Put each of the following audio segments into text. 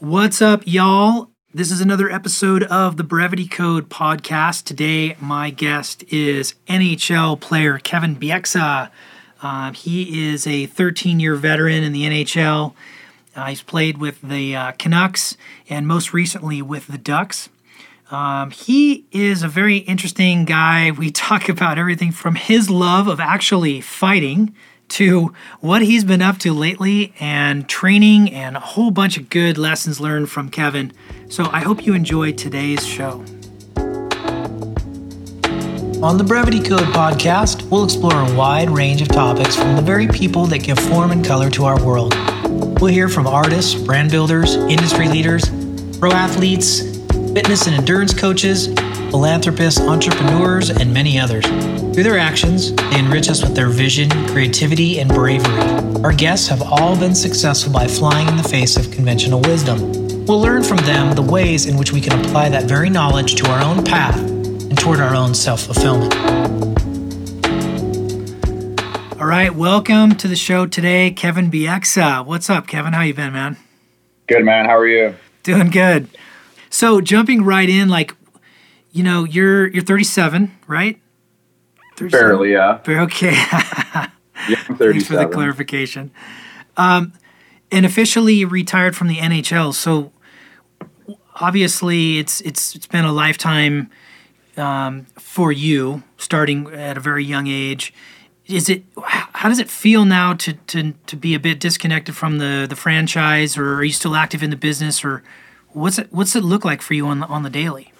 What's up, y'all? This is another episode of the Brevity Code podcast. Today, my guest is NHL player Kevin Bieksa. Uh, he is a 13 year veteran in the NHL. Uh, he's played with the uh, Canucks and most recently with the Ducks. Um, he is a very interesting guy. We talk about everything from his love of actually fighting to what he's been up to lately and training and a whole bunch of good lessons learned from Kevin. So I hope you enjoy today's show. On the Brevity Code podcast, we'll explore a wide range of topics from the very people that give form and color to our world. We'll hear from artists, brand builders, industry leaders, pro athletes, fitness and endurance coaches, philanthropists, entrepreneurs, and many others. Through their actions, they enrich us with their vision, creativity, and bravery. Our guests have all been successful by flying in the face of conventional wisdom. We'll learn from them the ways in which we can apply that very knowledge to our own path and toward our own self fulfillment. All right, welcome to the show today, Kevin Bieksa. What's up, Kevin? How you been, man? Good, man. How are you? Doing good. So, jumping right in, like, you know, you're you're 37, right? 37. Barely, yeah. Okay. yeah, I'm 37. Thanks for the clarification. Um, and officially retired from the NHL. So, obviously, it's it's it's been a lifetime um, for you, starting at a very young age is it how does it feel now to, to, to be a bit disconnected from the, the franchise or are you still active in the business or what's it what's it look like for you on the on the daily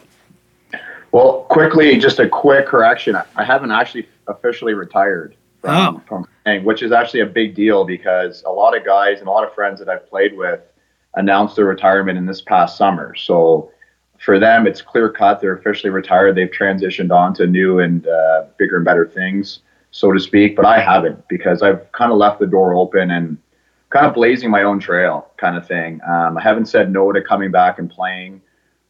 well quickly just a quick correction i haven't actually officially retired from, oh. from playing, which is actually a big deal because a lot of guys and a lot of friends that i've played with announced their retirement in this past summer so for them it's clear cut they're officially retired they've transitioned on to new and uh, bigger and better things so to speak, but I haven't because I've kind of left the door open and kind of blazing my own trail kind of thing. Um, I haven't said no to coming back and playing.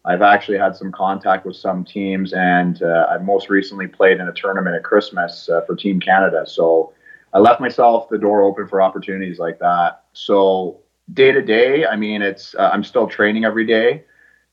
I've actually had some contact with some teams, and uh, I most recently played in a tournament at Christmas uh, for Team Canada. So I left myself the door open for opportunities like that. So day to day, I mean, it's uh, I'm still training every day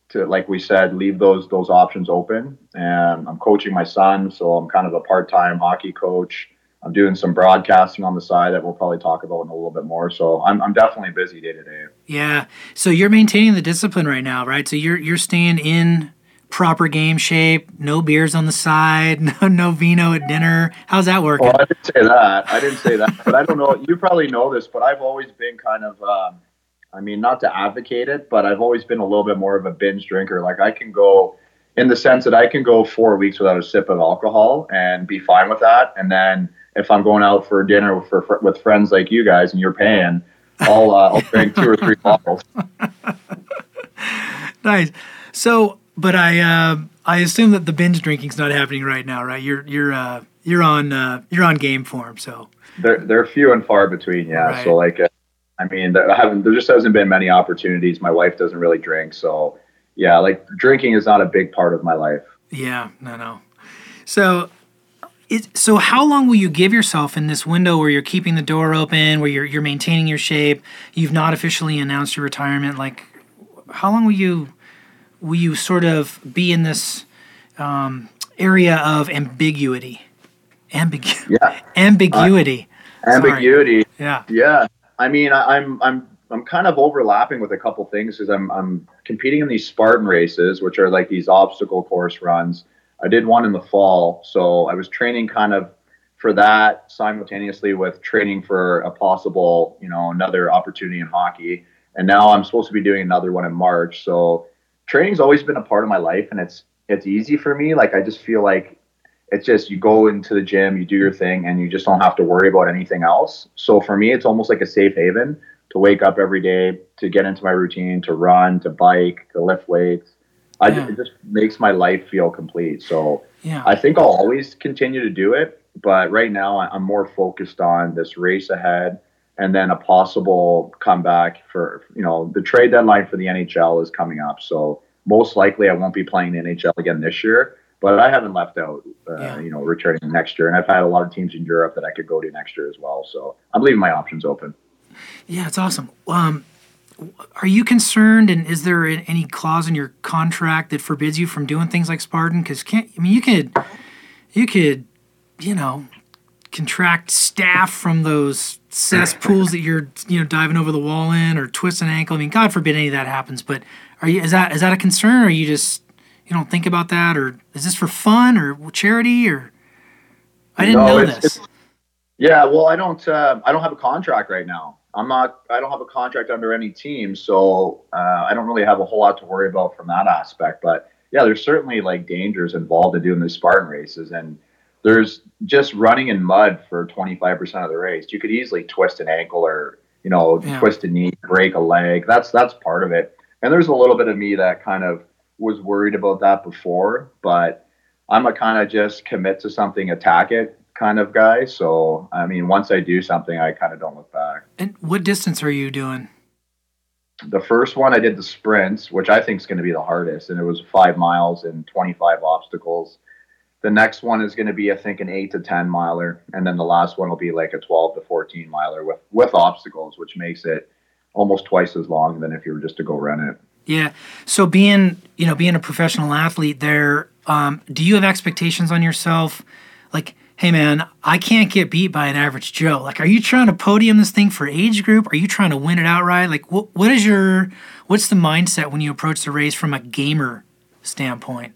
to, like we said, leave those those options open. And I'm coaching my son, so I'm kind of a part time hockey coach. I'm doing some broadcasting on the side that we'll probably talk about in a little bit more. So I'm, I'm definitely busy day to day. Yeah. So you're maintaining the discipline right now, right? So you're you're staying in proper game shape, no beers on the side, no no vino at dinner. How's that working? Well, I didn't say that. I didn't say that, but I don't know. You probably know this, but I've always been kind of. Um, I mean, not to advocate it, but I've always been a little bit more of a binge drinker. Like I can go in the sense that I can go four weeks without a sip of alcohol and be fine with that. And then if I'm going out for dinner for, for with friends like you guys and you're paying, I'll uh, I'll drink two or three bottles. nice. So, but I uh, I assume that the binge drinking's not happening right now, right? You're you're uh, you're on uh, you're on game form, so they're they're few and far between. Yeah. Right. So like uh, I mean, there haven't there just hasn't been many opportunities. My wife doesn't really drink, so yeah, like drinking is not a big part of my life. Yeah, no, no. So, it, so how long will you give yourself in this window where you're keeping the door open, where you're you're maintaining your shape? You've not officially announced your retirement. Like, how long will you will you sort of be in this um, area of ambiguity? Ambigu- yeah. ambiguity. Uh, ambiguity. Sorry. Yeah. Yeah. I mean, I, I'm I'm I'm kind of overlapping with a couple things because I'm I'm competing in these Spartan races, which are like these obstacle course runs. I did one in the fall, so I was training kind of for that simultaneously with training for a possible, you know, another opportunity in hockey. And now I'm supposed to be doing another one in March. So training's always been a part of my life, and it's it's easy for me. Like I just feel like it's just you go into the gym, you do your thing, and you just don't have to worry about anything else. So for me, it's almost like a safe haven to wake up every day, to get into my routine, to run, to bike, to lift weights. I, yeah. It just makes my life feel complete. So yeah. I think I'll always continue to do it. But right now, I'm more focused on this race ahead and then a possible comeback for, you know, the trade deadline for the NHL is coming up. So most likely I won't be playing the NHL again this year but I haven't left out, uh, yeah. you know, returning next year. And I've had a lot of teams in Europe that I could go to next year as well. So I'm leaving my options open. Yeah, it's awesome. Um, are you concerned? And is there any clause in your contract that forbids you from doing things like Spartan? Because can't I mean you could, you could, you know, contract staph from those cesspools that you're you know diving over the wall in or twist an ankle. I mean, God forbid any of that happens. But are you is that is that a concern? Or are you just you don't think about that, or is this for fun or charity or? I didn't no, know it's, this. It's, yeah, well, I don't. Uh, I don't have a contract right now. I'm not. I don't have a contract under any team, so uh, I don't really have a whole lot to worry about from that aspect. But yeah, there's certainly like dangers involved in doing these Spartan races, and there's just running in mud for 25% of the race. You could easily twist an ankle or you know yeah. twist a knee, break a leg. That's that's part of it. And there's a little bit of me that kind of was worried about that before, but I'm a kind of just commit to something, attack it kind of guy. So I mean, once I do something, I kind of don't look back. And what distance are you doing? The first one I did the sprints, which I think is going to be the hardest, and it was five miles and 25 obstacles. The next one is going to be, I think, an eight to 10 miler. And then the last one will be like a 12 to 14 miler with, with obstacles, which makes it almost twice as long than if you were just to go run it. Yeah. So being, you know, being a professional athlete there, um, do you have expectations on yourself? Like, hey man, I can't get beat by an average Joe. Like, are you trying to podium this thing for age group? Are you trying to win it outright? Like, what, what is your, what's the mindset when you approach the race from a gamer standpoint?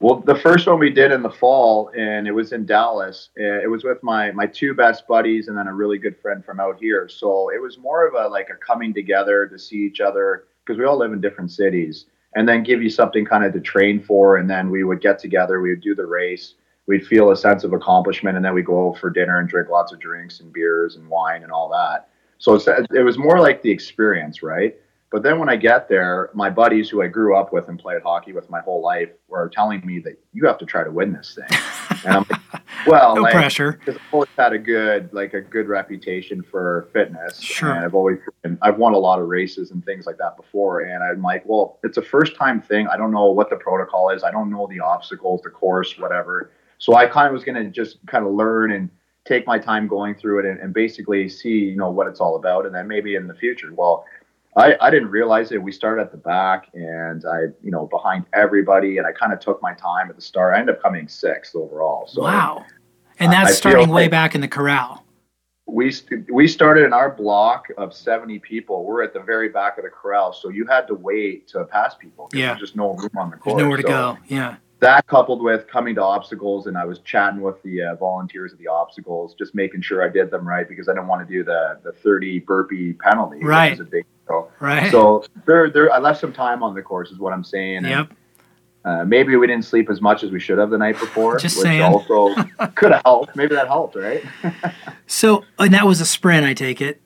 Well, the first one we did in the fall, and it was in Dallas. Uh, it was with my my two best buddies, and then a really good friend from out here. So it was more of a like a coming together to see each other because we all live in different cities, and then give you something kind of to train for. And then we would get together, we would do the race, we'd feel a sense of accomplishment, and then we go for dinner and drink lots of drinks and beers and wine and all that. So it was more like the experience, right? But then when I get there, my buddies who I grew up with and played hockey with my whole life were telling me that you have to try to win this thing. And I'm like, well, no like, pressure. Because I've always had a good, like a good reputation for fitness. Sure. And I've always, been, I've won a lot of races and things like that before. And I'm like, well, it's a first time thing. I don't know what the protocol is. I don't know the obstacles, the course, whatever. So I kind of was going to just kind of learn and take my time going through it and, and basically see, you know, what it's all about. And then maybe in the future, well, I, I didn't realize it. We started at the back and I, you know, behind everybody. And I kind of took my time at the start. I ended up coming sixth overall. So wow. And that's I starting way like back in the corral. We, we started in our block of 70 people. We're at the very back of the corral. So you had to wait to pass people. Yeah. There's just no room on the course. There's nowhere to so go. Yeah. That coupled with coming to obstacles, and I was chatting with the uh, volunteers of the obstacles, just making sure I did them right because I didn't want to do the the 30 burpee penalty. Right. Which was a big so, right. So there, there, I left some time on the course, is what I'm saying. Yep. And, uh, maybe we didn't sleep as much as we should have the night before, Just which saying. also could have helped. Maybe that helped, right? so, and that was a sprint, I take it.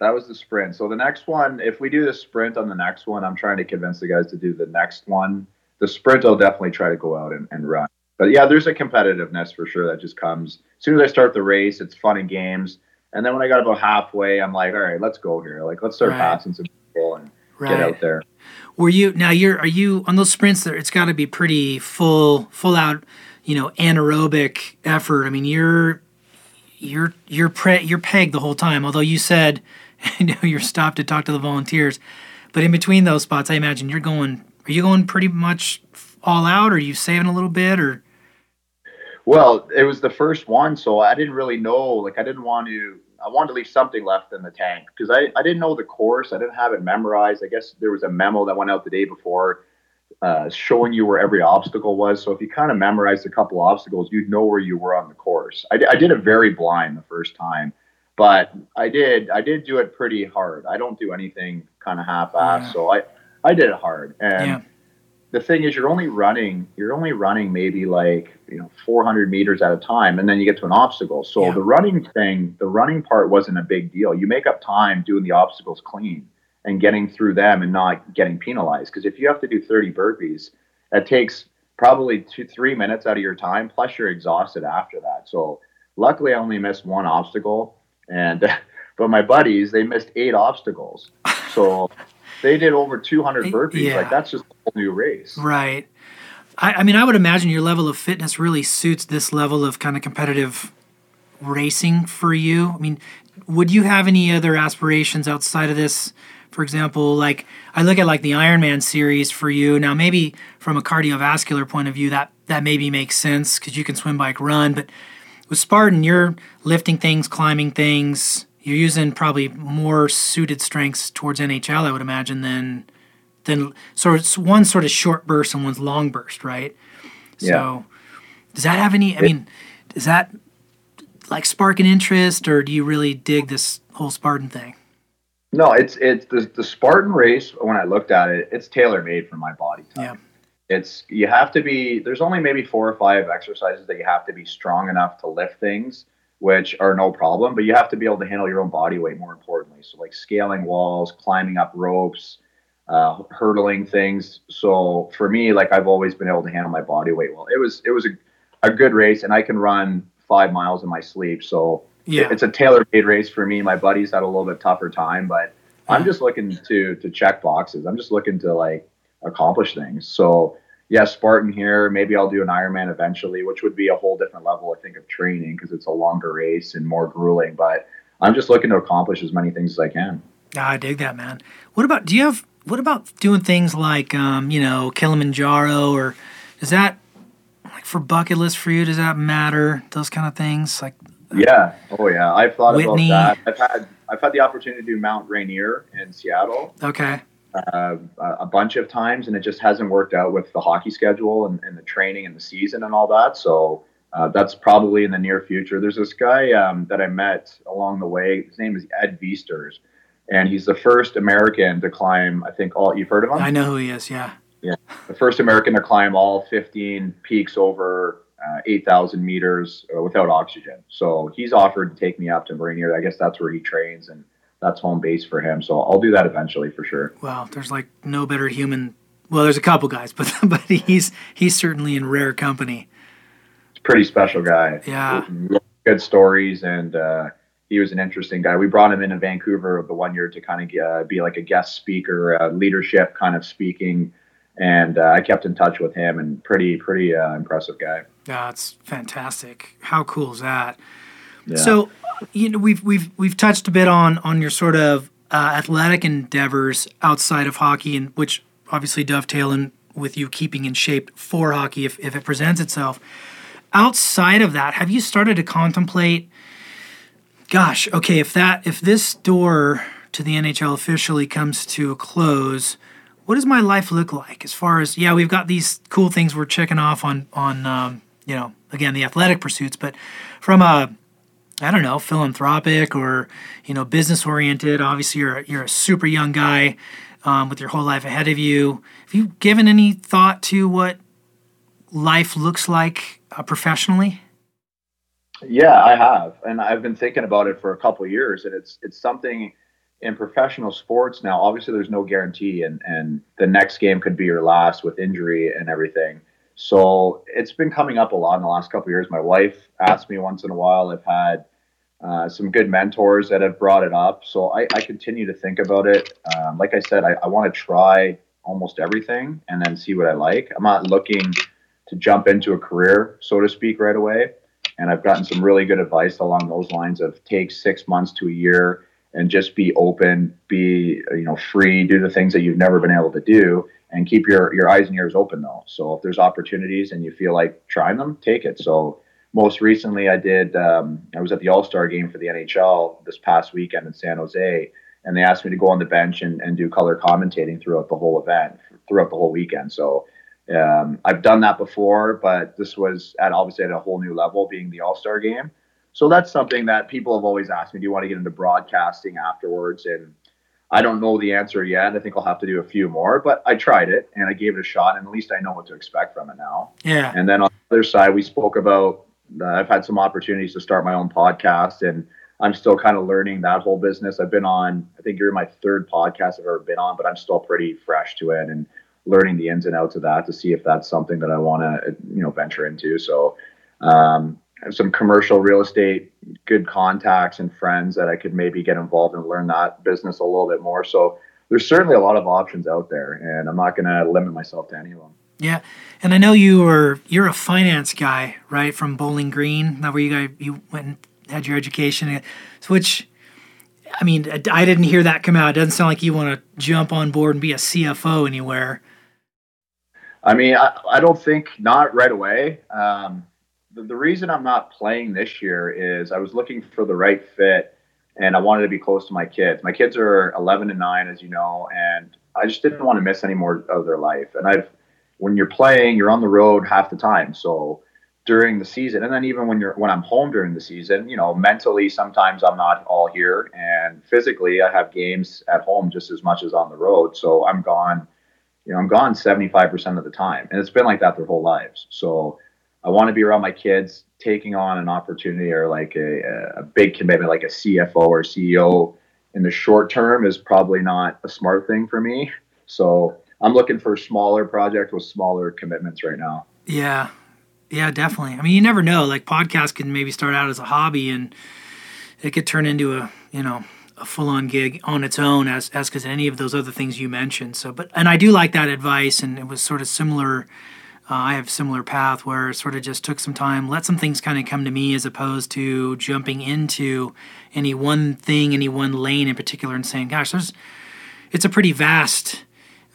That was the sprint. So the next one, if we do the sprint on the next one, I'm trying to convince the guys to do the next one. The sprint, I'll definitely try to go out and, and run. But yeah, there's a competitiveness for sure that just comes as soon as I start the race. It's fun and games. And then when I got about halfway, I'm like, all right, let's go here. Like, let's start right. passing some people and right. get out there. Were you now? You're are you on those sprints? There, it's got to be pretty full, full out, you know, anaerobic effort. I mean, you're you're you're pre, you're pegged the whole time. Although you said, you know, you're stopped to talk to the volunteers, but in between those spots, I imagine you're going. Are you going pretty much all out? Or are you saving a little bit? Or well, it was the first one, so I didn't really know. Like, I didn't want to. I wanted to leave something left in the tank because I, I didn't know the course. I didn't have it memorized. I guess there was a memo that went out the day before uh, showing you where every obstacle was. So if you kind of memorized a couple obstacles, you'd know where you were on the course. I, I did it very blind the first time, but I did I did do it pretty hard. I don't do anything kind of half-assed, yeah. so I I did it hard. And. Yeah. the thing is you're only running you're only running maybe like you know 400 meters at a time and then you get to an obstacle. So yeah. the running thing the running part wasn't a big deal. You make up time doing the obstacles clean and getting through them and not getting penalized. Because if you have to do 30 burpees that takes probably two three minutes out of your time plus you're exhausted after that. So luckily i only missed one obstacle and but my buddies they missed eight obstacles. So they did over 200 burpees. Yeah. Like that's just a whole new race. Right. I, I, mean, I would imagine your level of fitness really suits this level of kind of competitive racing for you? I mean, would you have any other aspirations outside of this? For example, like I look at like the Ironman series for you. Now, maybe from a cardiovascular point of view, that that maybe makes sense because you can swim, bike, run. But with Spartan, you're lifting things, climbing things. You're using probably more suited strengths towards NHL, I would imagine, than than so it's one sort of short burst and one's long burst, right? Yeah. So does that have any? I mean, does that like spark an interest, or do you really dig this whole Spartan thing? No, it's it's the the Spartan race. When I looked at it, it's tailor made for my body type. Yeah. It's you have to be. There's only maybe four or five exercises that you have to be strong enough to lift things, which are no problem. But you have to be able to handle your own body weight. More importantly, so like scaling walls, climbing up ropes, uh, hurdling things. So for me, like I've always been able to handle my body weight well. It was it was a, a good race, and I can run five miles in my sleep. So Yeah. it's a tailor made race for me. My buddies had a little bit tougher time, but I'm just looking to to check boxes. I'm just looking to like accomplish things. So yeah, Spartan here. Maybe I'll do an Ironman eventually, which would be a whole different level, I think, of training because it's a longer race and more grueling. But I'm just looking to accomplish as many things as I can. Yeah, I dig that, man. What about do you have what about doing things like um, you know, Kilimanjaro or does that like for bucket list for you, does that matter? Those kind of things? Like Yeah. Oh yeah. I've thought Whitney. about that. I've had I've had the opportunity to do Mount Rainier in Seattle. okay. Uh, a bunch of times, and it just hasn't worked out with the hockey schedule and, and the training and the season and all that. So uh, that's probably in the near future. There's this guy um, that I met along the way. His name is Ed Viesturs, and he's the first American to climb. I think all you've heard of him. I know who he is, yeah. Yeah, the first American to climb all 15 peaks over uh, 8,000 meters uh, without oxygen. So he's offered to take me up to Rainier. I guess that's where he trains, and that's home base for him. So I'll do that eventually for sure. Well, there's like no better human well, there's a couple guys, but but he's he's certainly in rare company. It's pretty special guy. Yeah. Good stories, and uh, he was an interesting guy. We brought him in in Vancouver of the one year to kind of uh, be like a guest speaker, uh, leadership kind of speaking, and uh, I kept in touch with him. And pretty, pretty uh, impressive guy. Yeah, it's fantastic. How cool is that? So, you know, we've we've we've touched a bit on on your sort of uh, athletic endeavors outside of hockey, and which obviously dovetail in with you keeping in shape for hockey if, if it presents itself. Outside of that, have you started to contemplate? Gosh, okay, if that if this door to the NHL officially comes to a close, what does my life look like? As far as yeah, we've got these cool things we're checking off on on um, you know again the athletic pursuits, but from a I don't know, philanthropic or you know, business oriented. Obviously, you're you're a super young guy um, with your whole life ahead of you. Have you given any thought to what life looks like uh, professionally? Yeah, I have, and I've been thinking about it for a couple years, and it's it's something in professional sports now. Obviously, there's no guarantee, and and the next game could be your last with injury and everything. So it's been coming up a lot in the last couple years. My wife asks me once in a while. I've had uh, some good mentors that have brought it up, so I, I continue to think about it. Um, like I said, I, I want to try almost everything and then see what I like. I'm not looking to jump into a career, so to speak, right away and I've gotten some really good advice along those lines of take six months to a year and just be open, be you know free, do the things that you've never been able to do, and keep your your eyes and ears open though. So if there's opportunities and you feel like trying them, take it. So most recently, I did. Um, I was at the All Star game for the NHL this past weekend in San Jose, and they asked me to go on the bench and, and do color commentating throughout the whole event, throughout the whole weekend. So um, I've done that before, but this was at obviously at a whole new level, being the All Star game. So that's something that people have always asked me: Do you want to get into broadcasting afterwards? And I don't know the answer yet. I think I'll have to do a few more, but I tried it and I gave it a shot, and at least I know what to expect from it now. Yeah. And then on the other side, we spoke about uh, I've had some opportunities to start my own podcast, and I'm still kind of learning that whole business. I've been on, I think you're my third podcast I've ever been on, but I'm still pretty fresh to it and learning the ins and outs of that to see if that's something that I want to, you know, venture into. So, um, some commercial real estate, good contacts and friends that I could maybe get involved and learn that business a little bit more. So, there's certainly a lot of options out there, and I'm not going to limit myself to any of them. Yeah, and I know you were you're a finance guy, right, from Bowling Green. That where you guys you went and had your education, which I mean, I didn't hear that come out. It doesn't sound like you want to jump on board and be a CFO anywhere. I mean, I, I don't think not right away. Um, the, the reason I'm not playing this year is I was looking for the right fit and I wanted to be close to my kids. My kids are 11 and 9, as you know, and I just didn't want to miss any more of their life. And I've, when you're playing, you're on the road half the time. So during the season, and then even when you're when I'm home during the season, you know, mentally sometimes I'm not all here, and physically I have games at home just as much as on the road. So I'm gone, you know, I'm gone 75% of the time, and it's been like that their whole lives. So I want to be around my kids, taking on an opportunity or like a, a big commitment, like a CFO or CEO in the short term is probably not a smart thing for me. So I'm looking for a smaller project with smaller commitments right now. Yeah, yeah, definitely. I mean, you never know. Like podcasts can maybe start out as a hobby and it could turn into a, you know, a full-on gig on its own as as cuz any of those other things you mentioned. So, but and I do like that advice and it was sort of similar uh, I have a similar path where it sort of just took some time, let some things kind of come to me as opposed to jumping into any one thing, any one lane in particular, and saying, "Gosh, there's it's a pretty vast,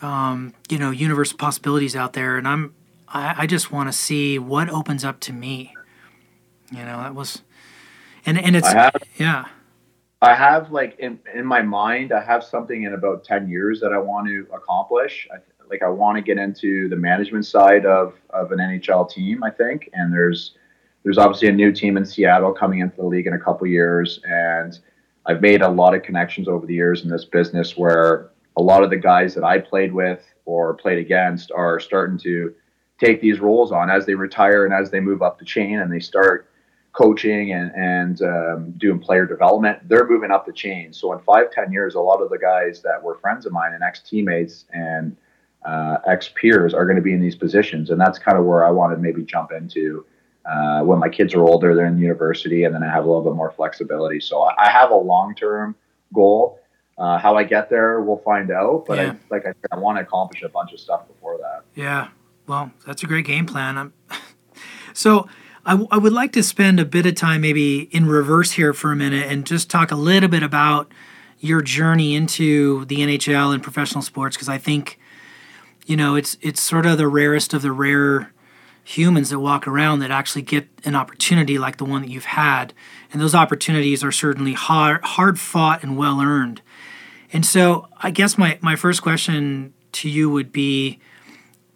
um, you know, universe of possibilities out there," and I'm I, I just want to see what opens up to me. You know, that was, and and it's have, yeah. I have like in in my mind, I have something in about ten years that I want to accomplish. I, like I want to get into the management side of of an NHL team. I think, and there's there's obviously a new team in Seattle coming into the league in a couple years, and I've made a lot of connections over the years in this business where a lot of the guys that I played with or played against are starting to take these roles on as they retire and as they move up the chain and they start coaching and, and um, doing player development, they're moving up the chain. So in five, ten years, a lot of the guys that were friends of mine and ex teammates and uh, ex peers are going to be in these positions. And that's kind of where I want to maybe jump into uh, when my kids are older, they're in university, and then I have a little bit more flexibility. So I have a long term goal. Uh, how I get there, we'll find out. But yeah. I, like I said, I want to accomplish a bunch of stuff before that. Yeah, well, that's a great game plan. I'm, so I, w- I would like to spend a bit of time maybe in reverse here for a minute and just talk a little bit about your journey into the NHL and professional sports because I think you know it's it's sort of the rarest of the rare humans that walk around that actually get an opportunity like the one that you've had and those opportunities are certainly hard hard fought and well earned and so I guess my my first question to you would be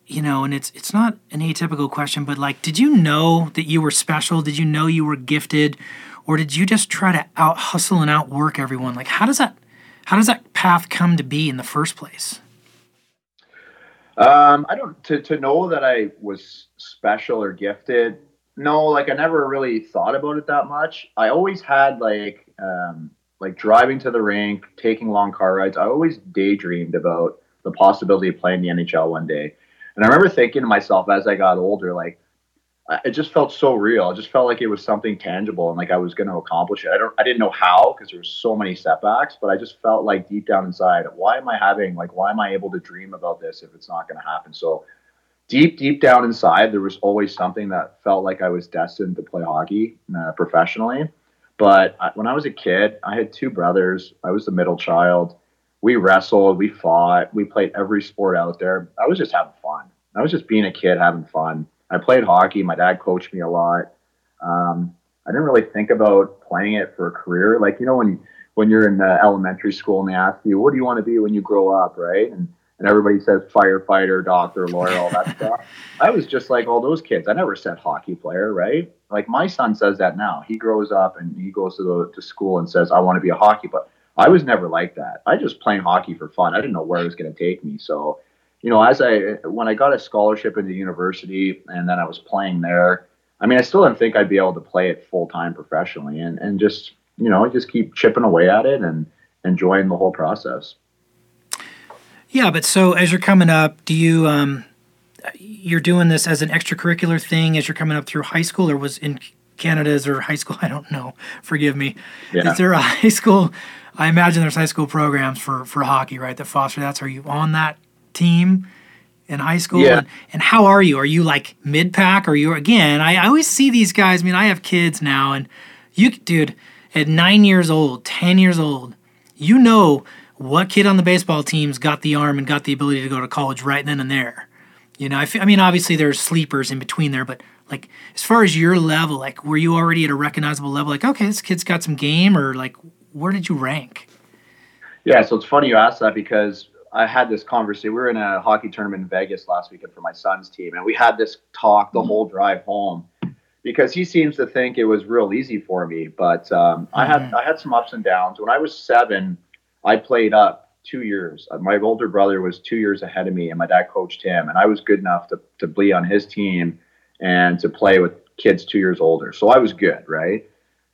you know, and it's it's not an atypical question, but like, did you know that you were special? Did you know you were gifted, or did you just try to out hustle and outwork everyone? Like, how does that how does that path come to be in the first place? Um, I don't to to know that I was special or gifted. No, like I never really thought about it that much. I always had like um, like driving to the rink, taking long car rides. I always daydreamed about the possibility of playing the NHL one day. And I remember thinking to myself as I got older, like, it just felt so real. It just felt like it was something tangible and like I was going to accomplish it. I don't, I didn't know how because there were so many setbacks, but I just felt like deep down inside, why am I having, like, why am I able to dream about this if it's not going to happen? So deep, deep down inside, there was always something that felt like I was destined to play hockey uh, professionally. But I, when I was a kid, I had two brothers. I was the middle child we wrestled, we fought, we played every sport out there. I was just having fun. I was just being a kid having fun. I played hockey. My dad coached me a lot. Um, I didn't really think about playing it for a career. Like you know when when you're in uh, elementary school and they ask you, "What do you want to be when you grow up?" Right? And and everybody says firefighter, doctor, lawyer, all that stuff. I was just like all those kids. I never said hockey player, right? Like my son says that now. He grows up and he goes to the to school and says, "I want to be a hockey." But I was never like that. I just playing hockey for fun. I didn't know where it was going to take me. So, you know, as I when I got a scholarship into university and then I was playing there, I mean, I still didn't think I'd be able to play it full time professionally, and and just you know just keep chipping away at it and enjoying the whole process. Yeah, but so as you're coming up, do you um, you're doing this as an extracurricular thing as you're coming up through high school, or was in Canada Canada's or high school? I don't know. Forgive me. Yeah. Is there a high school I imagine there's high school programs for for hockey, right? That foster that. So are you on that team in high school? Yeah. And, and how are you? Are you like mid pack? Or you again? I, I always see these guys. I mean, I have kids now, and You, dude, at nine years old, 10 years old, you know what kid on the baseball team's got the arm and got the ability to go to college right then and there. You know, I, f- I mean, obviously there's sleepers in between there, but like as far as your level, like were you already at a recognizable level? Like, okay, this kid's got some game, or like where did you rank? Yeah, so it's funny you asked that because I had this conversation. We were in a hockey tournament in Vegas last weekend for my son's team, and we had this talk the mm-hmm. whole drive home because he seems to think it was real easy for me. But um, mm-hmm. I had mm-hmm. I had some ups and downs. When I was seven, I played up two years. Uh, my older brother was two years ahead of me, and my dad coached him, and I was good enough to to be on his team and to play with kids two years older. So I was good, right?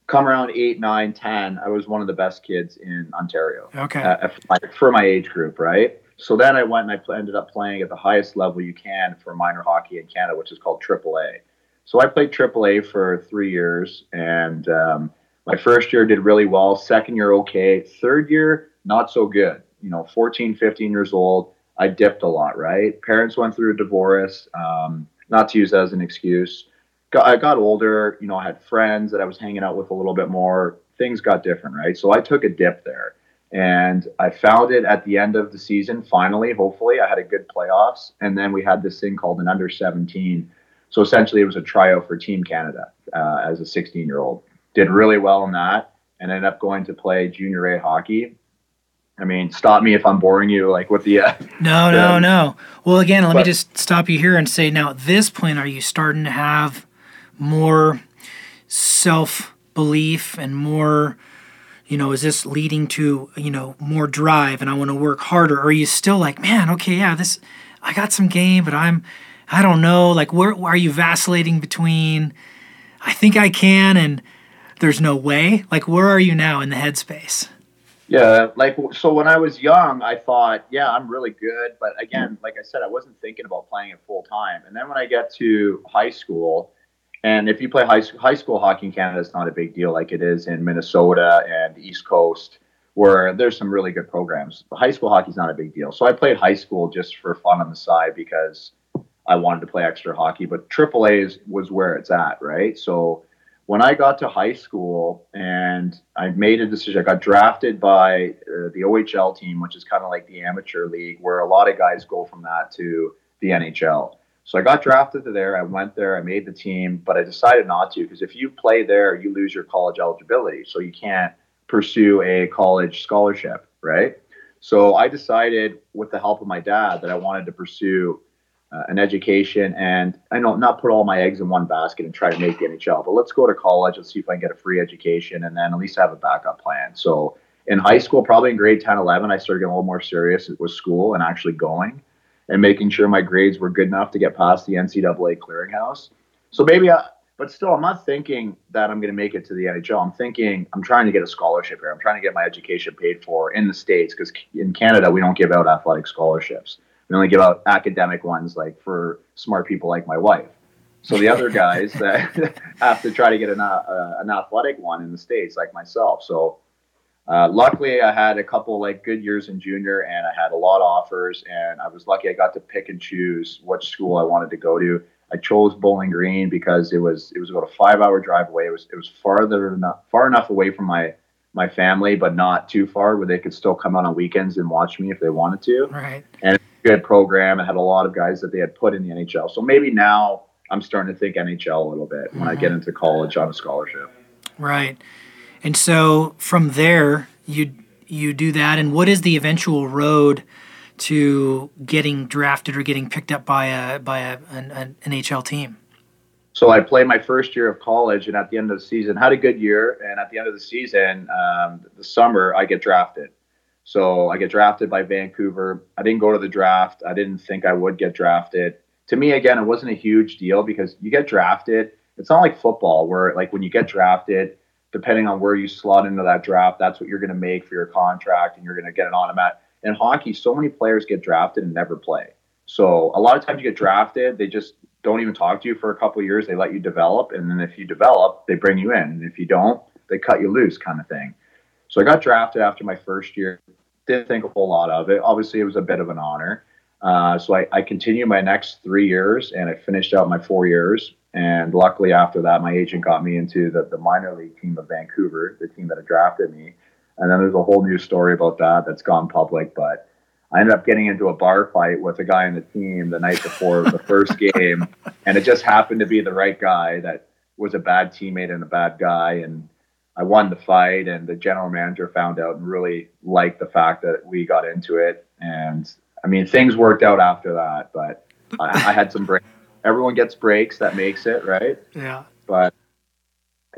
Come around eight, nine, ten, I was one of the best kids in Ontario. Okay. Uh, for my age group, right? So then I went and I ended up playing at the highest level you can for minor hockey in Canada, which is called AAA. So I played AAA for three years, and um, my first year did really well. Second year, okay. Third year, not so good. You know, 14, 15 years old, I dipped a lot, right? Parents went through a divorce. Um, not to use that as an excuse. Got, I got older, you know, I had friends that I was hanging out with a little bit more. Things got different, right? So I took a dip there. And I found it at the end of the season, finally, hopefully. I had a good playoffs. And then we had this thing called an under 17. So essentially, it was a tryout for Team Canada uh, as a 16 year old. Did really well in that and ended up going to play junior A hockey. I mean, stop me if I'm boring you, like with the. Uh, no, no, no. Well, again, let but, me just stop you here and say now, at this point, are you starting to have more self belief and more, you know, is this leading to, you know, more drive and I want to work harder? Or are you still like, man, okay, yeah, this, I got some game, but I'm, I don't know, like, where are you vacillating between, I think I can and there's no way? Like, where are you now in the headspace? Yeah, like so when I was young, I thought, yeah, I'm really good, but again, like I said, I wasn't thinking about playing it full time. And then when I get to high school, and if you play high school, high school hockey in Canada, it's not a big deal like it is in Minnesota and East Coast, where there's some really good programs. High school hockey is not a big deal. So I played high school just for fun on the side because I wanted to play extra hockey. But AAA is, was where it's at, right? So when I got to high school and I made a decision, I got drafted by uh, the OHL team, which is kind of like the amateur league, where a lot of guys go from that to the NHL. So I got drafted to there. I went there. I made the team, but I decided not to because if you play there, you lose your college eligibility, so you can't pursue a college scholarship, right? So I decided, with the help of my dad, that I wanted to pursue uh, an education and I know not put all my eggs in one basket and try to make the NHL, but let's go to college. Let's see if I can get a free education and then at least have a backup plan. So in high school, probably in grade 10, 11, I started getting a little more serious with school and actually going and making sure my grades were good enough to get past the NCAA clearinghouse. So maybe I, but still, I'm not thinking that I'm going to make it to the NHL. I'm thinking I'm trying to get a scholarship here. I'm trying to get my education paid for in the States because in Canada, we don't give out athletic scholarships. We only give out academic ones like for smart people like my wife. So the other guys that have to try to get an, uh, an athletic one in the states, like myself. So uh, luckily, I had a couple like good years in junior, and I had a lot of offers, and I was lucky I got to pick and choose which school I wanted to go to. I chose Bowling Green because it was it was about a five hour drive away. It was it was farther enough far enough away from my my family, but not too far where they could still come out on weekends and watch me if they wanted to. Right. And it's a good program and had a lot of guys that they had put in the NHL. So maybe now I'm starting to think NHL a little bit when mm-hmm. I get into college on a scholarship. Right. And so from there, you you do that, and what is the eventual road to getting drafted or getting picked up by a by a, an, an NHL team? So I played my first year of college, and at the end of the season, had a good year. And at the end of the season, um, the summer, I get drafted. So I get drafted by Vancouver. I didn't go to the draft. I didn't think I would get drafted. To me, again, it wasn't a huge deal because you get drafted. It's not like football where, like, when you get drafted, depending on where you slot into that draft, that's what you're going to make for your contract and you're going to get an automatic. In hockey, so many players get drafted and never play. So a lot of times you get drafted, they just don't even talk to you for a couple years. They let you develop, and then if you develop, they bring you in, and if you don't, they cut you loose, kind of thing. So I got drafted after my first year didn't think a whole lot of it. Obviously, it was a bit of an honor. Uh, so I, I continued my next three years and I finished out my four years. And luckily, after that, my agent got me into the, the minor league team of Vancouver, the team that had drafted me. And then there's a whole new story about that that's gone public. But I ended up getting into a bar fight with a guy on the team the night before the first game. And it just happened to be the right guy that was a bad teammate and a bad guy. And I won the fight, and the general manager found out and really liked the fact that we got into it. And I mean, things worked out after that, but I, I had some breaks. Everyone gets breaks. That makes it right. Yeah. But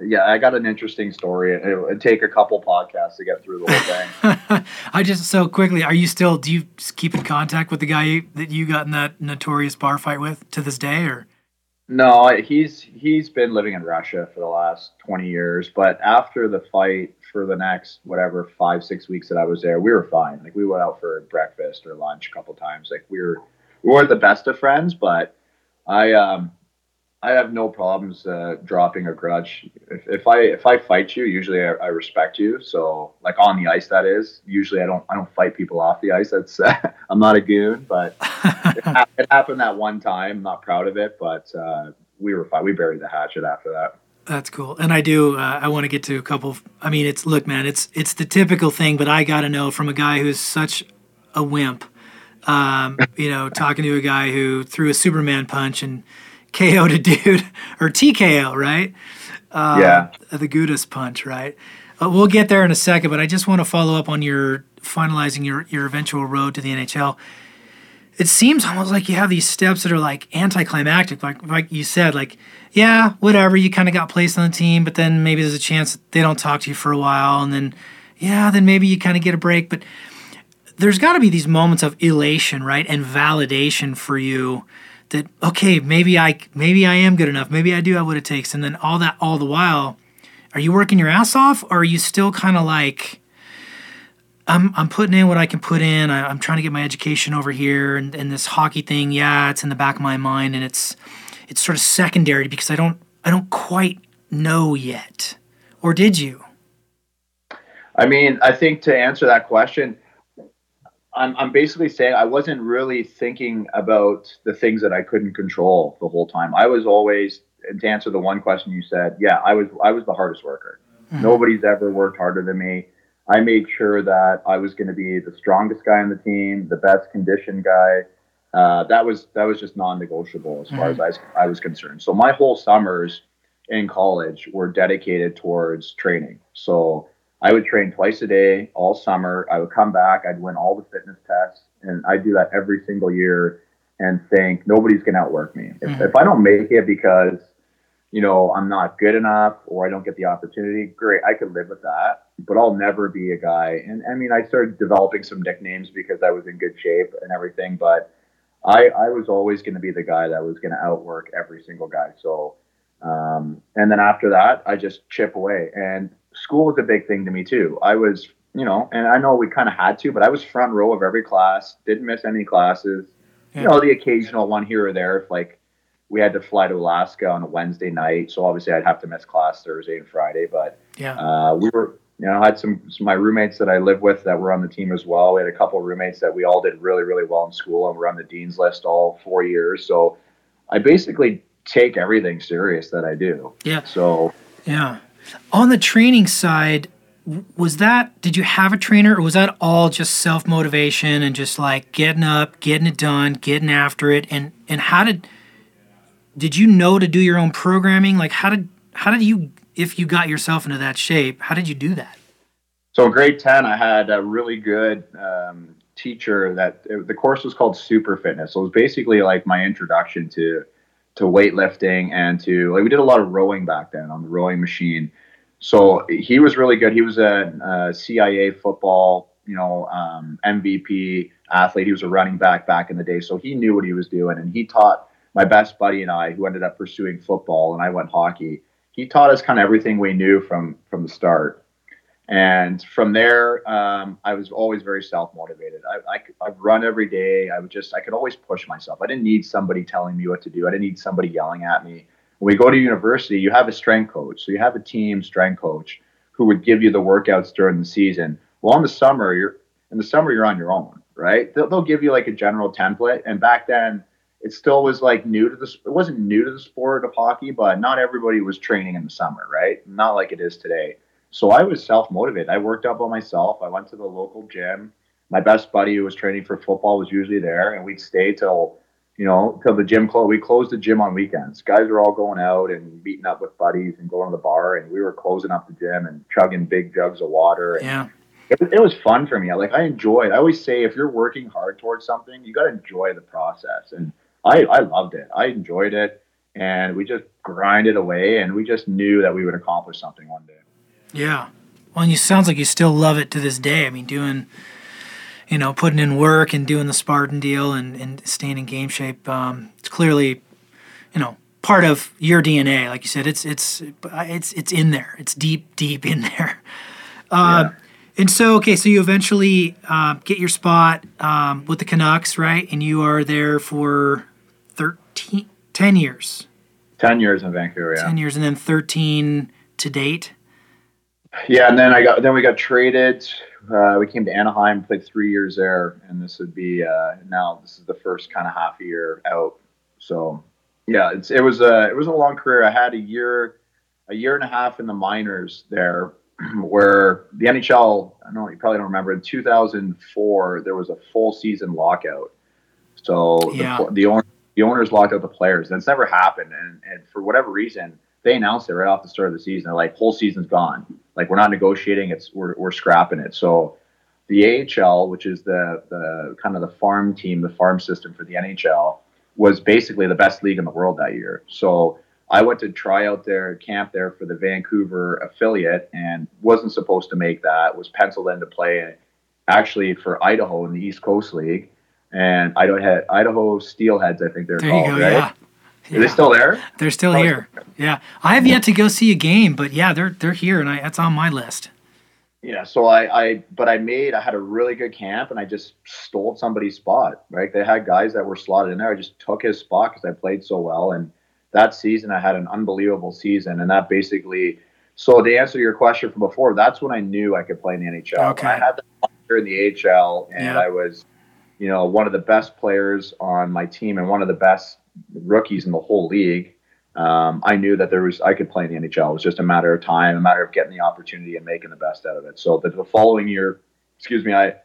yeah, I got an interesting story. It would take a couple podcasts to get through the whole thing. I just so quickly. Are you still? Do you keep in contact with the guy that you got in that notorious bar fight with to this day, or? No, he's he's been living in Russia for the last twenty years. But after the fight, for the next whatever five six weeks that I was there, we were fine. Like we went out for breakfast or lunch a couple times. Like we were we weren't the best of friends, but I um I have no problems uh, dropping a grudge. If, if I if I fight you, usually I, I, respect you. So like on the ice, that is. Usually I don't I don't fight people off the ice. That's uh, I'm not a goon, but it, ha- it, happened that one time. I'm not proud of it, but uh, we were fine. We buried the hatchet after that. That's cool. And I do. Uh, I want to get to a couple. I mean, it's look, man. It's it's the typical thing, but I got to know from a guy who's such a wimp. Um, you know, talking to a guy who threw a Superman punch and KO'd a dude or TKO, right? Uh, yeah. The Gudas punch, right? Uh, we'll get there in a second, but I just want to follow up on your finalizing your your eventual road to the NHL. It seems almost like you have these steps that are like anticlimactic, like like you said, like yeah, whatever, you kind of got placed on the team, but then maybe there's a chance they don't talk to you for a while, and then yeah, then maybe you kind of get a break, but there's got to be these moments of elation, right, and validation for you that okay, maybe I maybe I am good enough. Maybe I do have what it takes. And then all that all the while, are you working your ass off or are you still kind of like I'm I'm putting in what I can put in. I, am trying to get my education over here and, and this hockey thing, yeah, it's in the back of my mind and it's it's sort of secondary because I don't I don't quite know yet. Or did you? I mean, I think to answer that question, I'm, I'm basically saying I wasn't really thinking about the things that I couldn't control the whole time. I was always, to answer the one question you said, yeah, I was I was the hardest worker. Mm-hmm. Nobody's ever worked harder than me. I made sure that I was going to be the strongest guy on the team, the best conditioned guy. Uh, that was that was just non-negotiable as far mm-hmm. as I, I was concerned. So my whole summers in college were dedicated towards training. So I would train twice a day all summer. I would come back, I'd win all the fitness tests, and I'd do that every single year and think nobody's going to outwork me. If, mm-hmm. if I don't make it because, you know, I'm not good enough or I don't get the opportunity, great, I could live with that. But I'll never be a guy. And I mean, I started developing some nicknames because I was in good shape and everything, but I, I was always going to be the guy that was going to outwork every single guy. So, um, and then after that, I just chip away. And school was a big thing to me too. I was, you know, and I know we kind of had to, but I was front row of every class, didn't miss any classes. Yeah. You know, the occasional one here or there, if like we had to fly to Alaska on a Wednesday night, so obviously I'd have to miss class Thursday and Friday. But yeah, uh, we were, you know, I had some, some my roommates that I lived with that were on the team as well. We had a couple of roommates that we all did really, really well in school, and we're on the dean's list all four years. So I basically take everything serious that I do. Yeah. So yeah. On the training side, was that did you have a trainer or was that all just self motivation and just like getting up, getting it done, getting after it and and how did did you know to do your own programming? Like how did how did you if you got yourself into that shape, how did you do that? So in grade 10 I had a really good um, teacher that the course was called super fitness. So it was basically like my introduction to to weightlifting and to like we did a lot of rowing back then on the rowing machine. So he was really good. He was a, a CIA football, you know, um, MVP athlete. He was a running back back in the day, so he knew what he was doing, and he taught my best buddy and I, who ended up pursuing football, and I went hockey. He taught us kind of everything we knew from from the start. And from there, um, I was always very self motivated. I, I, I've run every day. I would just, I could always push myself. I didn't need somebody telling me what to do. I didn't need somebody yelling at me. When we go to university, you have a strength coach. So you have a team strength coach who would give you the workouts during the season. Well, in the summer, you're in the summer, you're on your own, right? They'll, they'll give you like a general template. And back then, it still was like new to the it wasn't new to the sport of hockey, but not everybody was training in the summer, right? Not like it is today. So I was self motivated. I worked out by myself. I went to the local gym. My best buddy who was training for football was usually there, and we'd stay till you know till the gym closed. We closed the gym on weekends. Guys were all going out and meeting up with buddies and going to the bar, and we were closing up the gym and chugging big jugs of water. And Yeah. it, it was fun for me. Like I enjoyed. I always say, if you're working hard towards something, you got to enjoy the process. And I, I loved it. I enjoyed it, and we just grinded away, and we just knew that we would accomplish something one day. Yeah. Well, and you sounds like you still love it to this day. I mean, doing, you know, putting in work and doing the Spartan deal and, and staying in game shape. Um, it's clearly, you know, part of your DNA. Like you said, it's it's it's it's in there. It's deep, deep in there. Um, And so, okay, so you eventually uh, get your spot um, with the Canucks, right? And you are there for 13, 10 years. Ten years in Vancouver, yeah. 10 years, and then 13 to date. Yeah, and then I got then we got traded. Uh, we came to Anaheim, played three years there, and this would be uh, now this is the first kind of half year out. So yeah, it's it was a it was a long career. I had a year a year and a half in the minors there, where the NHL. I don't know you probably don't remember. In 2004, there was a full season lockout. So Yeah. the the, owner, the owners locked out the players. It's never happened, and and for whatever reason, they announced it right off the start of the season. They're like, whole season's gone. Like we're not negotiating. It's we're we're scrapping it. So the AHL, which is the the kind of the farm team, the farm system for the NHL, was basically the best league in the world that year. So I went to try out there, camp there for the Vancouver affiliate, and wasn't supposed to make that. Was penciled in to play actually for Idaho in the East Coast League, and Idaho had Idaho Steelheads, I think they're There called. go. right? Yeah. Are they Yeah. still there? They're still Oh, here. Yeah, I have yet to go see a game, but yeah, they're they're here, and I, that's on my list. Yeah, so I, I, but I made, I had a really good camp, and I just stole somebody's spot. Right, they had guys that were slotted in there. I just took his spot because I played so well, and that season I had an unbelievable season, and that basically. So to answer your question from before, that's when I knew I could play in the NHL. Okay. I had that in the AHL, and Yeah. I was, you know, one of the best players on my team and one of the best rookies in the whole league. Um, I knew that there was I could play in the NHL. It was just a matter of time, a matter of getting the opportunity and making the best out of it. So the, the following year, excuse me, I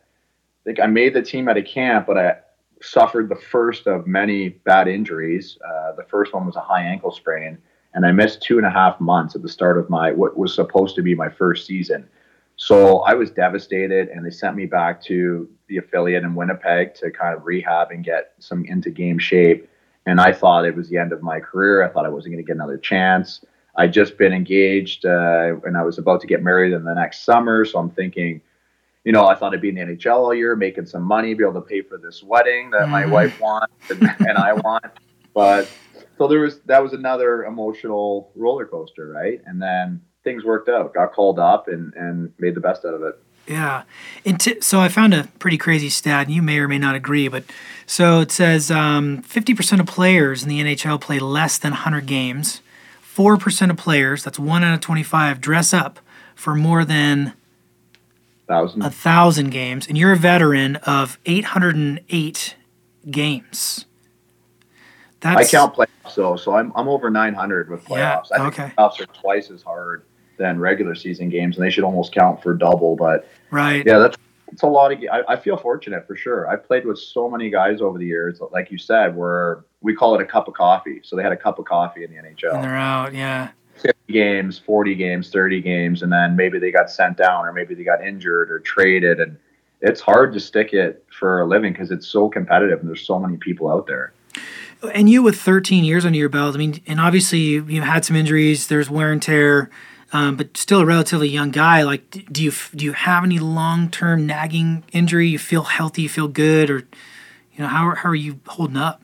think I made the team at a camp, but I suffered the first of many bad injuries. Uh, the first one was a high ankle sprain, and I missed two and a half months at the start of my what was supposed to be my first season. So I was devastated, and they sent me back to the affiliate in Winnipeg to kind of rehab and get some into game shape. And I thought it was the end of my career. I thought I wasn't going to get another chance. I'd just been engaged, uh, and I was about to get married in the next summer. So I'm thinking, you know, I thought I'd be in the NHL all year, making some money, be able to pay for this wedding that my Mhm. wife wants and, and I want. But so there was that was another emotional roller coaster, right? And then things worked out. Got called up and and made the best out of it. Yeah. And t- so I found a pretty crazy stat, and you may or may not agree, but so it says um, 50% of players in the NHL play less than 100 games. 4% of players, that's 1 out of 25, dress up for more than Thousand. a 1,000 games. And you're a veteran of 808 games. I That's, count playoffs though, so I'm I'm over 900 with Yeah, playoffs. I think okay. playoffs are twice as hard than regular season games, and they should almost count for double. But Right. yeah, that's it's a lot of. I, I feel fortunate for sure. I've played with so many guys over the years, like you said, where we call it a cup of coffee. So they had a cup of coffee in the NHL. And they're out. Yeah. 50 games, 40 games, 30 games, and then maybe they got sent down or maybe they got injured or traded. And it's hard to stick it for a living because it's so competitive and there's so many people out there. And you with 13 years under your belt, I mean, and obviously you, you had some injuries. There's wear and tear, um, but still a relatively young guy. Like, do you do you have any long term nagging injury? You feel healthy? You feel good? Or, you know, how are, how are you holding up?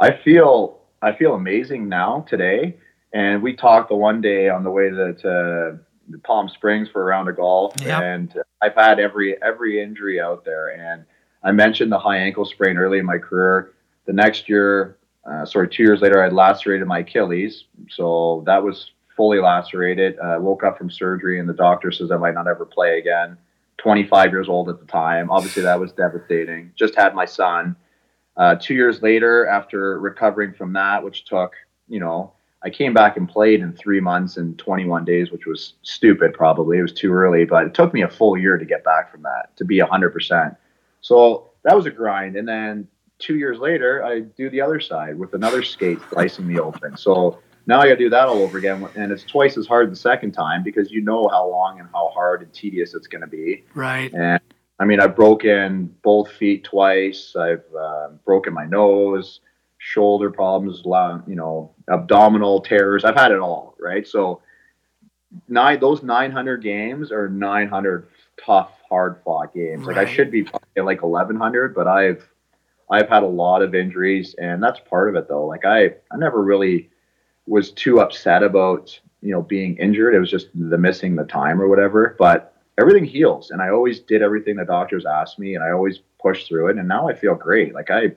I feel I feel amazing now today. And we talked the one day on the way to, to Palm Springs for a round of golf, Yep. and I've had every every injury out there. And I mentioned the high ankle sprain early in my career. The next year, uh, sorry, two years later, I lacerated my Achilles, so that was fully lacerated. Uh, woke up from surgery, and the doctor says I might not ever play again. 25 years old at the time. Obviously, that was devastating. Just had my son. Uh, two years later, after recovering from that, which took, you know, I came back and played in three months and 21 days, which was stupid probably. It was too early, but it took me a full year to get back from that to be 100%. So that was a grind. And then two years later, I do the other side with another skate slicing me open. So now I got to do that all over again, and it's twice as hard the second time because you know how long and how hard and tedious it's going to be. Right. And I mean, I've broken both feet twice. I've uh, broken my nose, shoulder problems, you know, abdominal tears. I've had it all. Right. So nine those 900 games are 900 tough, hard fought games. Right. Like I should be at like 1100, but I've I've had a lot of injuries, and that's part of it though. Like I I never really was too upset about you know being injured. It was just the missing the time or whatever. But everything heals, and I always did everything the doctors asked me, and I always pushed through it. And now I feel great. Like I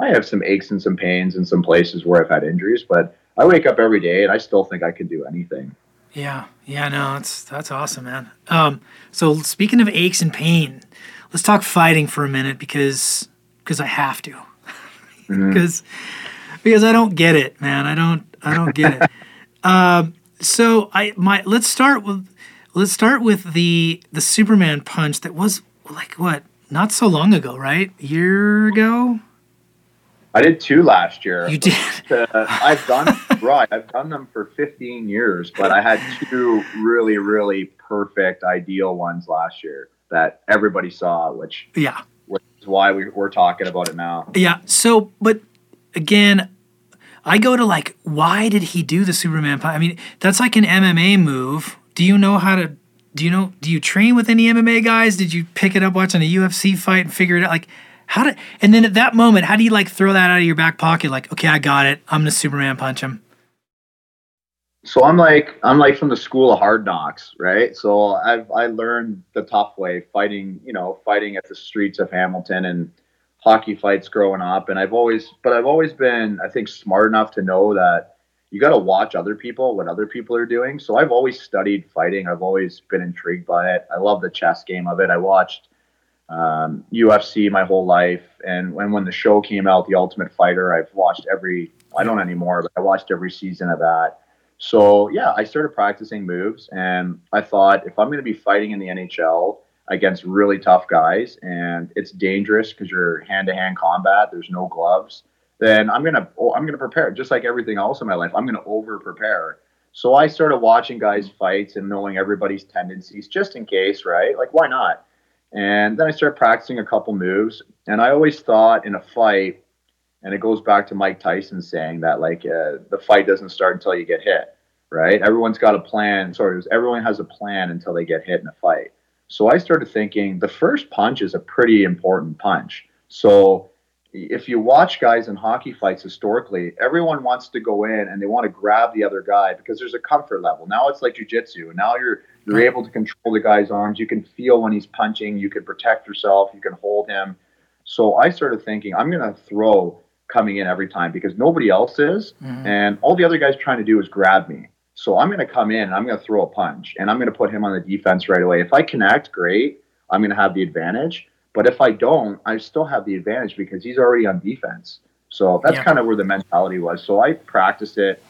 I have some aches and some pains in some places where I've had injuries, but I wake up every day and I still think I can do anything. Yeah, yeah, no, that's that's awesome, man. Um, so speaking of aches and pain, let's talk fighting for a minute because because I have to, because mm-hmm. because I don't get it, man. I don't I don't get it. Um, so I my let's start with let's start with the the Superman punch that was like what not so long ago, right? A year ago. I did two last year. You did. Uh, I've done right. I've done them for 15 years, but I had two really, really perfect, ideal ones last year that everybody saw. Which yeah, which is why we, we're talking about it now. Yeah. So, but again, I go to like, why did he do the Superman punch? I mean, that's like an MMA move. Do you know how to? Do you know? Do you train with any MMA guys? Did you pick it up watching a UFC fight and figure it out? Like, how did? And then at that moment, how do you like throw that out of your back pocket? Like, okay, I got it. I'm gonna Superman punch him. So I'm like I'm like from the school of hard knocks, right? So I've I learned the tough way, fighting, you know, fighting at the streets of Hamilton and hockey fights growing up. And I've always, but I've always been, I think, smart enough to know that you got to watch other people, what other people are doing. So I've always studied fighting. I've always been intrigued by it. I love the chess game of it. I watched um, UFC my whole life. And when, when the show came out, The Ultimate Fighter, I've watched every, I don't anymore, but I watched every season of that. So yeah, I started practicing moves and I thought if I'm going to be fighting in the NHL, against really tough guys and it's dangerous because you're hand to hand combat. There's no gloves. Then I'm gonna oh, I'm gonna prepare just like everything else in my life. I'm gonna over prepare. So I started watching guys fights and knowing everybody's tendencies just in case, right? Like why not? And then I started practicing a couple moves. And I always thought in a fight, and it goes back to Mike Tyson saying that like uh, the fight doesn't start until you get hit, right? Everyone's got a plan. Sorry, everyone has a plan until they get hit in a fight. So I started thinking the first punch is a pretty important punch. So if you watch guys in hockey fights historically, everyone wants to go in and they want to grab the other guy because there's a comfort level. Now it's like jujitsu. Now you're you're able to control the guy's arms. You can feel when he's punching. You can protect yourself. You can hold him. So I started thinking I'm going to throw coming in every time because nobody else is, mm-hmm. and all the other guys trying to do is grab me. So I'm going to come in and I'm going to throw a punch and I'm going to put him on the defense right away. If I connect, great. I'm going to have the advantage. But if I don't, I still have the advantage because he's already on defense. So that's yeah. kind of where the mentality was. So I practiced it.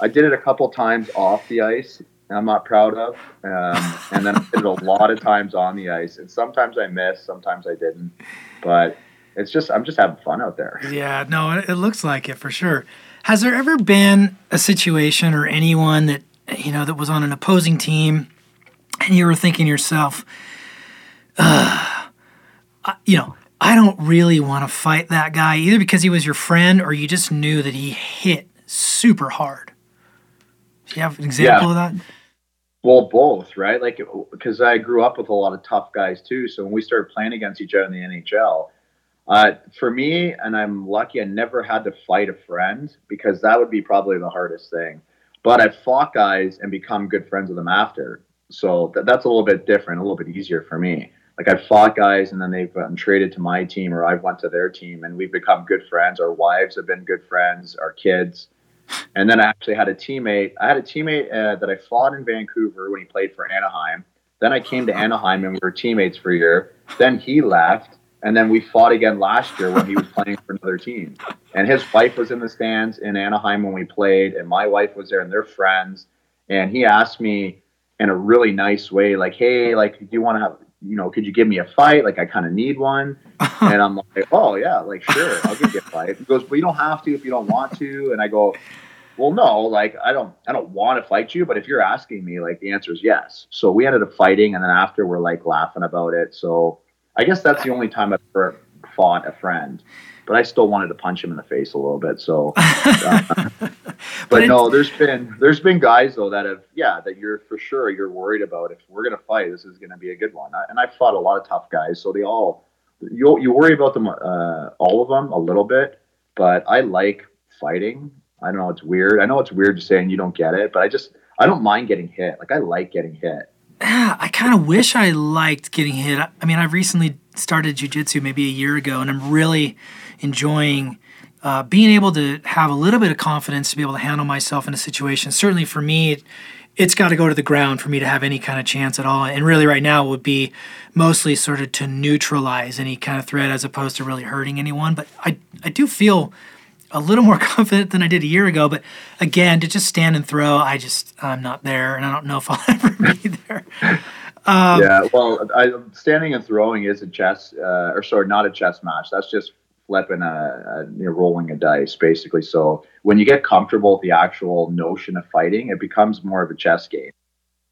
I did it a couple times off the ice. I'm not proud of. Um, and then I did it a lot of times on the ice. And sometimes I missed, sometimes I didn't. But it's just, I'm just having fun out there. Yeah, no, it looks like it for sure. Has there ever been a situation or anyone that you know that was on an opposing team, and you were thinking yourself, uh, you know, I don't really want to fight that guy either because he was your friend or you just knew that he hit super hard. Do you have an example yeah. of that? Well, both, right? Like, because I grew up with a lot of tough guys too. So when we started playing against each other in the NHL, uh, for me, and I'm lucky, I never had to fight a friend because that would be probably the hardest thing. But I've fought guys and become good friends with them after. So th- that's a little bit different, a little bit easier for me. Like I've fought guys and then they've gotten traded to my team or I've went to their team and we've become good friends. Our wives have been good friends, our kids. And then I actually had a teammate. I had a teammate uh, that I fought in Vancouver when he played for Anaheim. Then I came to Anaheim and we were teammates for a year. Then he left And then we fought again last year when he was playing for another team. And his wife was in the stands in Anaheim when we played, and my wife was there, and they're friends. And he asked me in a really nice way, like, "Hey, like, do you want to have, you know, could you give me a fight? Like, I kind of need one." and I'm like, "Oh yeah, like sure, I'll give you a fight." He goes, "But you don't have to if you don't want to." And I go, well no like i don't i don't want to fight you but if you're asking me like the answer is yes so we ended up fighting and then after we're like laughing about it so i guess that's the only time i've ever fought a friend but i still wanted to punch him in the face a little bit so uh, but, but no there's been there's been guys though that have yeah that you're for sure you're worried about if we're gonna fight this is gonna be a good one and I've fought a lot of tough guys so they all you you worry about them uh, all of them a little bit but i like fighting I don't know. It's weird. I know it's weird to say and you don't get it, but I just I don't mind getting hit. Like I like getting hit. Yeah, I kind of wish I liked getting hit. I mean, I've recently started jujitsu maybe a year ago, and I'm really enjoying uh, being able to have a little bit of confidence to be able to handle myself in a situation. Certainly for me, it, it's got to go to the ground for me to have any kind of chance at all. And really, right now, would be mostly sort of to neutralize any kind of threat as opposed to really hurting anyone. But I, I do feel a little more confident than I did a year ago. But again, to just stand and throw, I just I'm not there, and I don't know if I'll ever be there. Um, yeah, well, I, standing and throwing is a chess, uh, or sorry, not a chess match. That's just flipping a, a you know, rolling a dice, basically. So when you get comfortable with the actual notion of fighting, it becomes more of a chess game.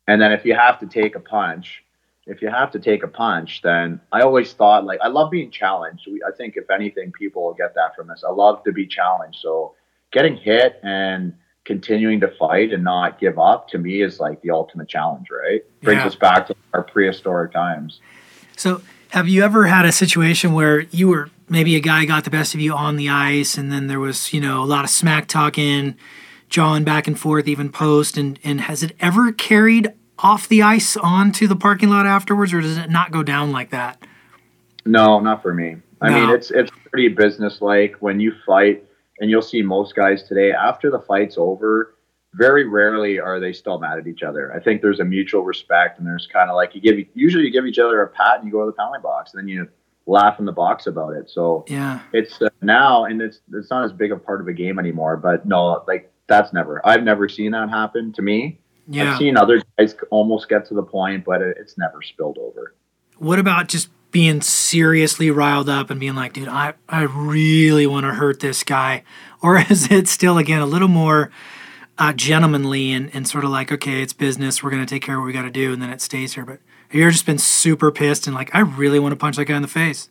And then if you have to take a punch, if you have to take a punch, then I always thought like I love being challenged. We, I think if anything, people will get that from this. I love to be challenged. So getting hit and continuing to fight and not give up to me is like the ultimate challenge, right? Brings yeah. us back to our prehistoric times. So have you ever had a situation where you were maybe a guy got the best of you on the ice and then there was, you know, a lot of smack talking, jawing back and forth, even post and and has it ever carried off the ice onto the parking lot afterwards, or does it not go down like that? No, not for me. I no. mean, it's it's pretty businesslike when you fight, and you'll see most guys today after the fight's over. Very rarely are they still mad at each other. I think there's a mutual respect, and there's kind of like you give usually you give each other a pat and you go to the penalty box, and then you laugh in the box about it. So yeah, it's uh, now, and it's it's not as big a part of a game anymore. But no, like that's never. I've never seen that happen to me. Yeah. I've seen other guys almost get to the point, but it's never spilled over. What about just being seriously riled up and being like, dude, I, I really want to hurt this guy? Or is it still, again, a little more uh, gentlemanly and, and sort of like, okay, it's business. We're going to take care of what we got to do. And then it stays here. But have you ever just been super pissed and like, I really want to punch that guy in the face?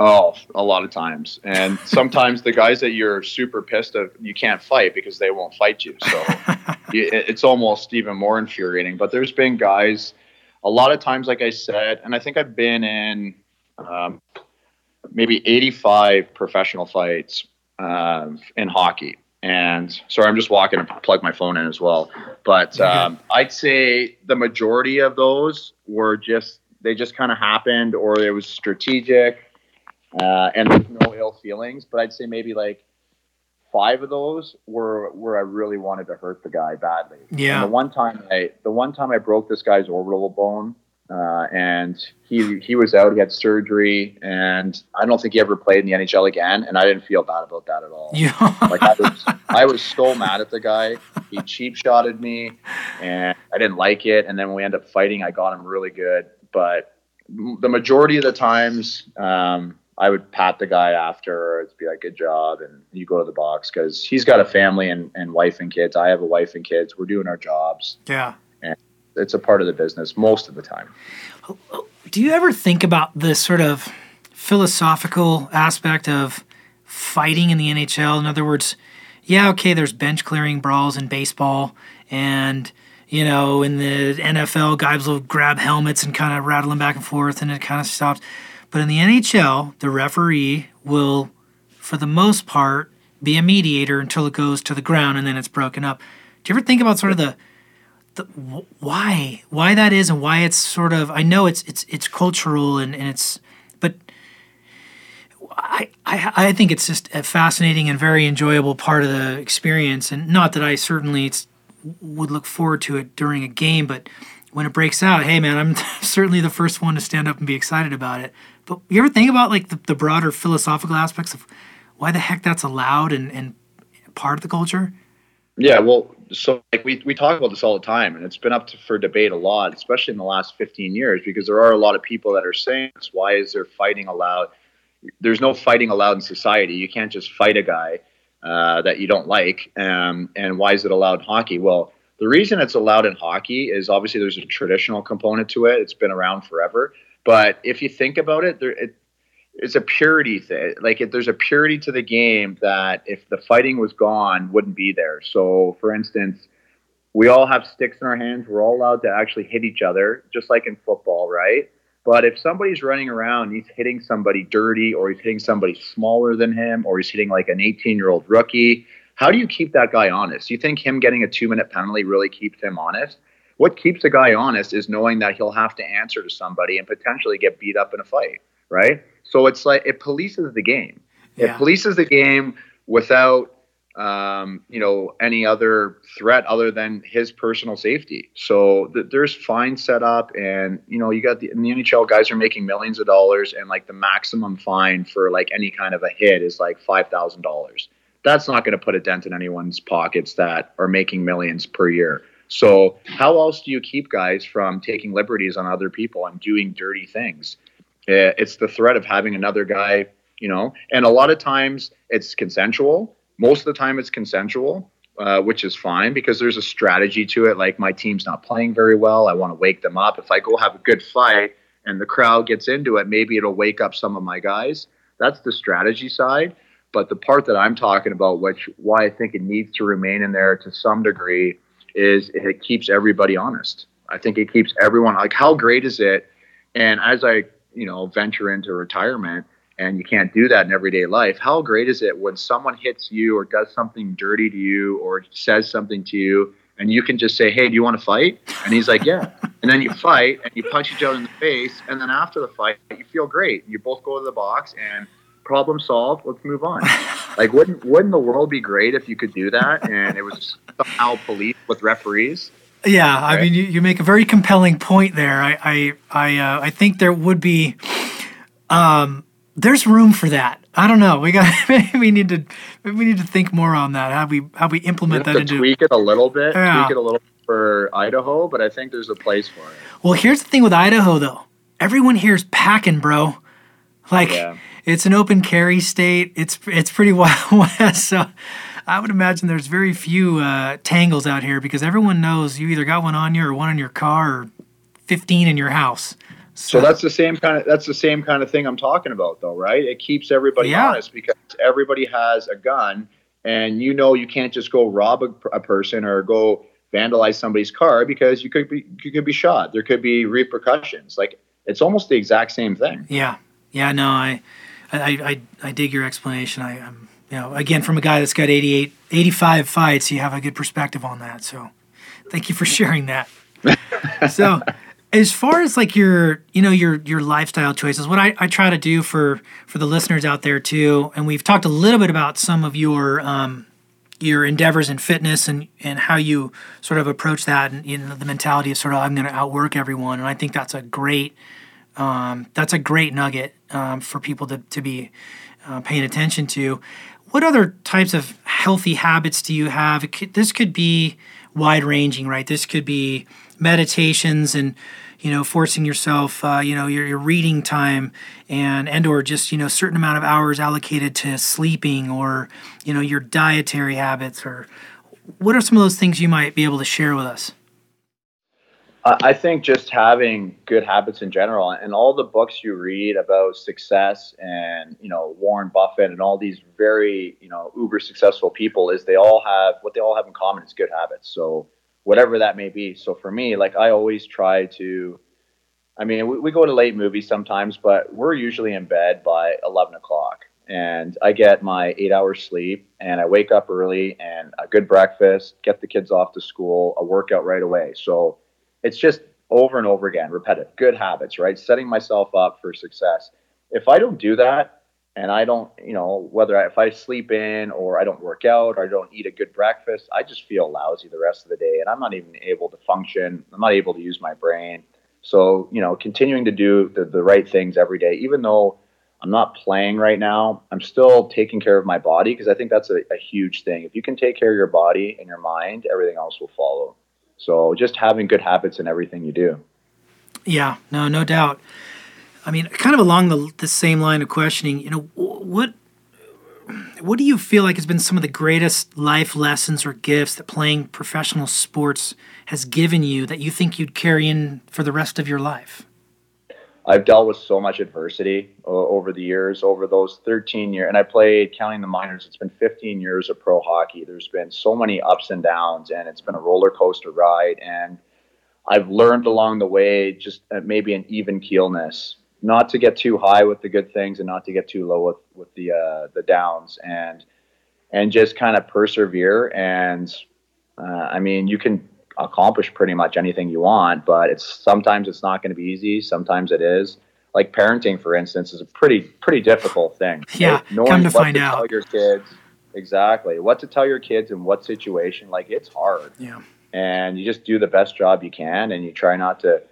Oh, a lot of times. And sometimes the guys that you're super pissed at, you can't fight because they won't fight you. So it's almost even more infuriating. But there's been guys, a lot of times, like I said, and I think I've been in um, maybe 85 professional fights um, in hockey. And sorry, I'm just walking to plug my phone in as well. But um, I'd say the majority of those were just, they just kind of happened or it was strategic uh, and there's no ill feelings. But I'd say maybe like five of those were where I really wanted to hurt the guy badly. Yeah. And the one time I the one time I broke this guy's orbital bone, uh, and he he was out. He had surgery, and I don't think he ever played in the NHL again. And I didn't feel bad about that at all. Yeah. like I was I was so mad at the guy. He cheap shotted me, and I didn't like it. And then when we ended up fighting, I got him really good. But the majority of the times. Um, I would pat the guy after. It'd be like, "Good job," and you go to the box because he's got a family and, and wife and kids. I have a wife and kids. We're doing our jobs. Yeah, and it's a part of the business most of the time. Do you ever think about this sort of philosophical aspect of fighting in the NHL? In other words, yeah, okay, there's bench clearing brawls in baseball, and you know, in the NFL, guys will grab helmets and kind of rattle them back and forth, and it kind of stops. But in the NHL, the referee will, for the most part, be a mediator until it goes to the ground and then it's broken up. Do you ever think about sort of the, the why why that is and why it's sort of I know it's it's it's cultural and, and it's but I, I I think it's just a fascinating and very enjoyable part of the experience and not that I certainly would look forward to it during a game but when it breaks out, hey man, I'm certainly the first one to stand up and be excited about it. But you ever think about like the, the broader philosophical aspects of why the heck that's allowed and, and part of the culture? Yeah, well, so like we, we talk about this all the time, and it's been up to, for debate a lot, especially in the last 15 years, because there are a lot of people that are saying, why is there fighting allowed? There's no fighting allowed in society. You can't just fight a guy uh, that you don't like. Um, and why is it allowed in hockey? Well, the reason it's allowed in hockey is obviously there's a traditional component to it. It's been around forever. But if you think about it, there it, it's a purity thing. Like if there's a purity to the game that if the fighting was gone, wouldn't be there. So, for instance, we all have sticks in our hands. We're all allowed to actually hit each other, just like in football, right? But if somebody's running around, he's hitting somebody dirty, or he's hitting somebody smaller than him, or he's hitting like an 18 year old rookie, how do you keep that guy honest? You think him getting a two minute penalty really keeps him honest? What keeps a guy honest is knowing that he'll have to answer to somebody and potentially get beat up in a fight, right? So it's like it polices the game. Yeah. It polices the game without um, you know any other threat other than his personal safety. So th- there's fines set up, and you know you got the, the NHL guys are making millions of dollars, and like the maximum fine for like any kind of a hit is like five thousand dollars that's not going to put a dent in anyone's pockets that are making millions per year. So, how else do you keep guys from taking liberties on other people and doing dirty things? Eh, it's the threat of having another guy, you know, and a lot of times it's consensual. Most of the time it's consensual, uh, which is fine because there's a strategy to it. Like, my team's not playing very well. I want to wake them up. If I go have a good fight and the crowd gets into it, maybe it'll wake up some of my guys. That's the strategy side. But the part that I'm talking about, which why I think it needs to remain in there to some degree, is it keeps everybody honest. I think it keeps everyone like how great is it? And as I, you know, venture into retirement and you can't do that in everyday life, how great is it when someone hits you or does something dirty to you or says something to you and you can just say, "Hey, do you want to fight?" And he's like, "Yeah." and then you fight and you punch each other in the face, and then after the fight, you feel great. You both go to the box and problem solved. Let's move on. like, wouldn't wouldn't the world be great if you could do that and it was somehow police with referees? Yeah, right? I mean, you, you make a very compelling point there. I I I, uh, I think there would be, um, there's room for that. I don't know. We got maybe we need to we need to think more on that. How we how we implement that into tweak it a little bit, yeah. tweak it a little for Idaho, but I think there's a place for it. Well, here's the thing with Idaho though. Everyone here's packing, bro. Like yeah it's an open carry state. It's it's pretty wild west. So I would imagine there's very few uh, tangles out here because everyone knows you either got one on you or one in your car or 15 in your house. So, so that's the same kind of that's the same kind of thing I'm talking about, though, right? It keeps everybody yeah. honest because everybody has a gun, and you know you can't just go rob a, a person or go vandalize somebody's car because you could be you could be shot. There could be repercussions. Like it's almost the exact same thing. Yeah, yeah. No, I I, I, I dig your explanation. I, am you know, again, from a guy that's got 88, 85 fights, you have a good perspective on that. So thank you for sharing that. so as far as like your, you know, your, your lifestyle choices, what I, I try to do for, for the listeners out there too, and we've talked a little bit about some of your, um, your endeavors in fitness and, and how you sort of approach that and you know, the mentality of sort of I'm going to outwork everyone. And I think that's a great, um, that's a great nugget um, for people to, to be uh, paying attention to. What other types of healthy habits do you have? Could, this could be wide ranging, right? This could be meditations and you know forcing yourself uh, you know your, your reading time and and or just you know certain amount of hours allocated to sleeping or you know your dietary habits or what are some of those things you might be able to share with us I think just having good habits in general and all the books you read about success and, you know, Warren Buffett and all these very, you know, uber successful people is they all have what they all have in common is good habits. So whatever that may be. So for me, like I always try to, I mean, we, we go to late movies sometimes, but we're usually in bed by 11 o'clock and I get my eight hours sleep and I wake up early and a good breakfast, get the kids off to school, a workout right away. So, it's just over and over again, repetitive, good habits, right? Setting myself up for success. If I don't do that and I don't, you know, whether I, if I sleep in or I don't work out or I don't eat a good breakfast, I just feel lousy the rest of the day, and I'm not even able to function. I'm not able to use my brain. So, you know, continuing to do the, the right things every day, even though I'm not playing right now, I'm still taking care of my body because I think that's a, a huge thing. If you can take care of your body and your mind, everything else will follow. So, just having good habits in everything you do. Yeah, no, no doubt. I mean, kind of along the, the same line of questioning, you know, what what do you feel like has been some of the greatest life lessons or gifts that playing professional sports has given you that you think you'd carry in for the rest of your life? I've dealt with so much adversity uh, over the years, over those 13 years, and I played, counting the minors, it's been 15 years of pro hockey. There's been so many ups and downs, and it's been a roller coaster ride. And I've learned along the way just uh, maybe an even keelness not to get too high with the good things and not to get too low with with the uh, the downs and and just kind of persevere and uh, I mean you can accomplish pretty much anything you want but it's sometimes it's not going to be easy sometimes it is. Like parenting for instance is a pretty pretty difficult thing. Yeah right? knowing come to find to out. your kids exactly. What to tell your kids in what situation like it's hard. Yeah. And you just do the best job you can and you try not to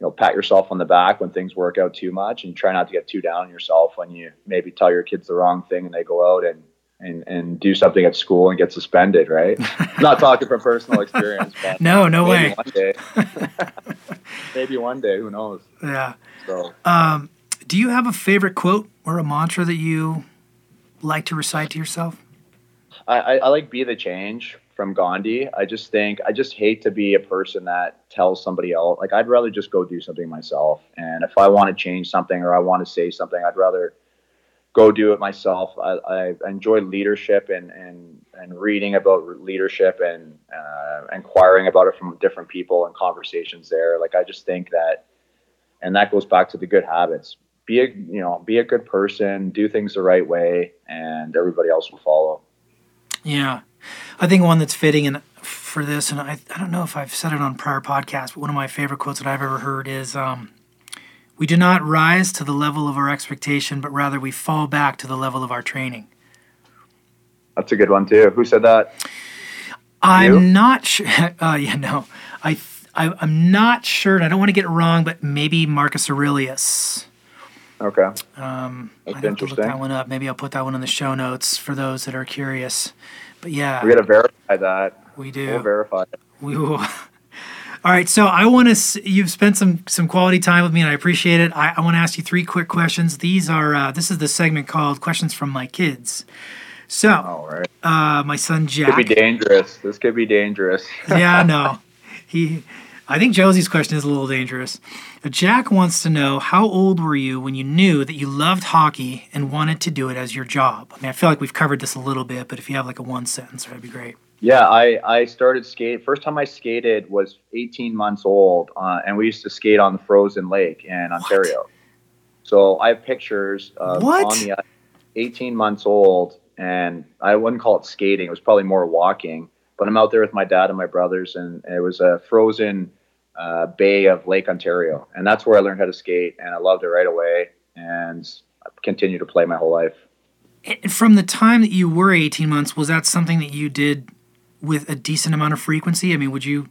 you know, pat yourself on the back when things work out too much and try not to get too down on yourself when you maybe tell your kids the wrong thing and they go out and, and, and do something at school and get suspended, right? not talking from personal experience, but no, no way. One day, maybe one day, who knows? Yeah. So, um, do you have a favorite quote or a mantra that you like to recite to yourself? I, I, I like be the change from Gandhi. I just think I just hate to be a person that tells somebody else. Like I'd rather just go do something myself. And if I want to change something or I want to say something, I'd rather go do it myself. I, I enjoy leadership and, and, and reading about leadership and uh, inquiring about it from different people and conversations there. Like I just think that, and that goes back to the good habits. Be a you know be a good person, do things the right way, and everybody else will follow. Yeah, I think one that's fitting and for this, and I, I don't know if I've said it on prior podcasts, but one of my favorite quotes that I've ever heard is um, We do not rise to the level of our expectation, but rather we fall back to the level of our training. That's a good one, too. Who said that? I'm you? not sure. Uh, yeah, no. I, I, I'm not sure, and I don't want to get it wrong, but maybe Marcus Aurelius. Okay. Um, That's I have to look that one up. Maybe I'll put that one in the show notes for those that are curious. But yeah, we got to verify that. We do. We'll verify it. We will. All right, so I want to. You've spent some some quality time with me, and I appreciate it. I, I want to ask you three quick questions. These are uh, this is the segment called "Questions from My Kids." So, All right. uh, my son Jack. This could be dangerous. This could be dangerous. yeah, no, he. I think Josie's question is a little dangerous. Jack wants to know how old were you when you knew that you loved hockey and wanted to do it as your job? I mean, I feel like we've covered this a little bit, but if you have like a one sentence, that'd be great. Yeah, I, I started skate. First time I skated was 18 months old, uh, and we used to skate on the frozen lake in Ontario. What? So I have pictures of what? on the 18 months old, and I wouldn't call it skating. It was probably more walking. But I'm out there with my dad and my brothers, and it was a frozen uh, bay of Lake Ontario, and that's where I learned how to skate, and I loved it right away, and I continue to play my whole life. From the time that you were 18 months, was that something that you did with a decent amount of frequency? I mean, would you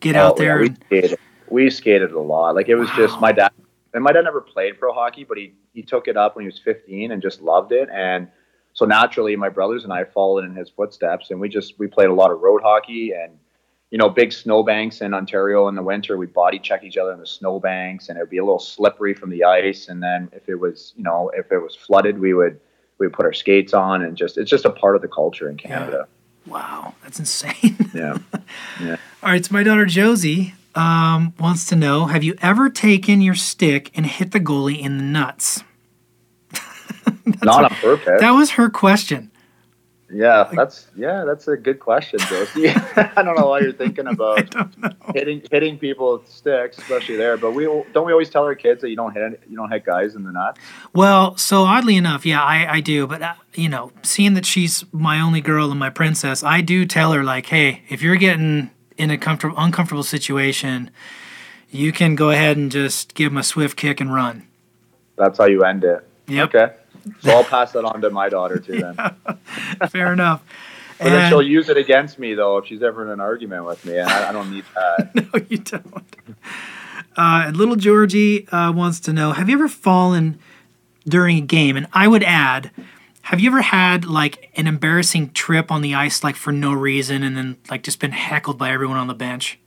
get oh, out there? Yeah, we, skated. we skated a lot. Like it was wow. just my dad, and my dad never played pro hockey, but he he took it up when he was 15 and just loved it, and so naturally, my brothers and I followed in his footsteps, and we just we played a lot of road hockey and you know, big snowbanks in Ontario in the winter, we body check each other in the snowbanks, and it would be a little slippery from the ice. And then if it was, you know, if it was flooded, we would we would put our skates on, and just it's just a part of the culture in Canada. Yeah. Wow, that's insane. yeah, yeah. All right, so my daughter Josie um, wants to know: Have you ever taken your stick and hit the goalie in the nuts? Not on purpose. That was her question. Yeah, that's yeah, that's a good question, Josie. I don't know why you're thinking about hitting hitting people with sticks, especially there. But we don't we always tell our kids that you don't hit you don't hit guys in the nuts. Well, so oddly enough, yeah, I, I do. But uh, you know, seeing that she's my only girl and my princess, I do tell her like, hey, if you're getting in a comfortable uncomfortable situation, you can go ahead and just give them a swift kick and run. That's how you end it. Yep. Okay. So I'll pass that on to my daughter too. Then. Fair enough. But then she'll use it against me though if she's ever in an argument with me, and I, I don't need that. no, you don't. Uh, little Georgie uh, wants to know: Have you ever fallen during a game? And I would add, have you ever had like an embarrassing trip on the ice, like for no reason, and then like just been heckled by everyone on the bench?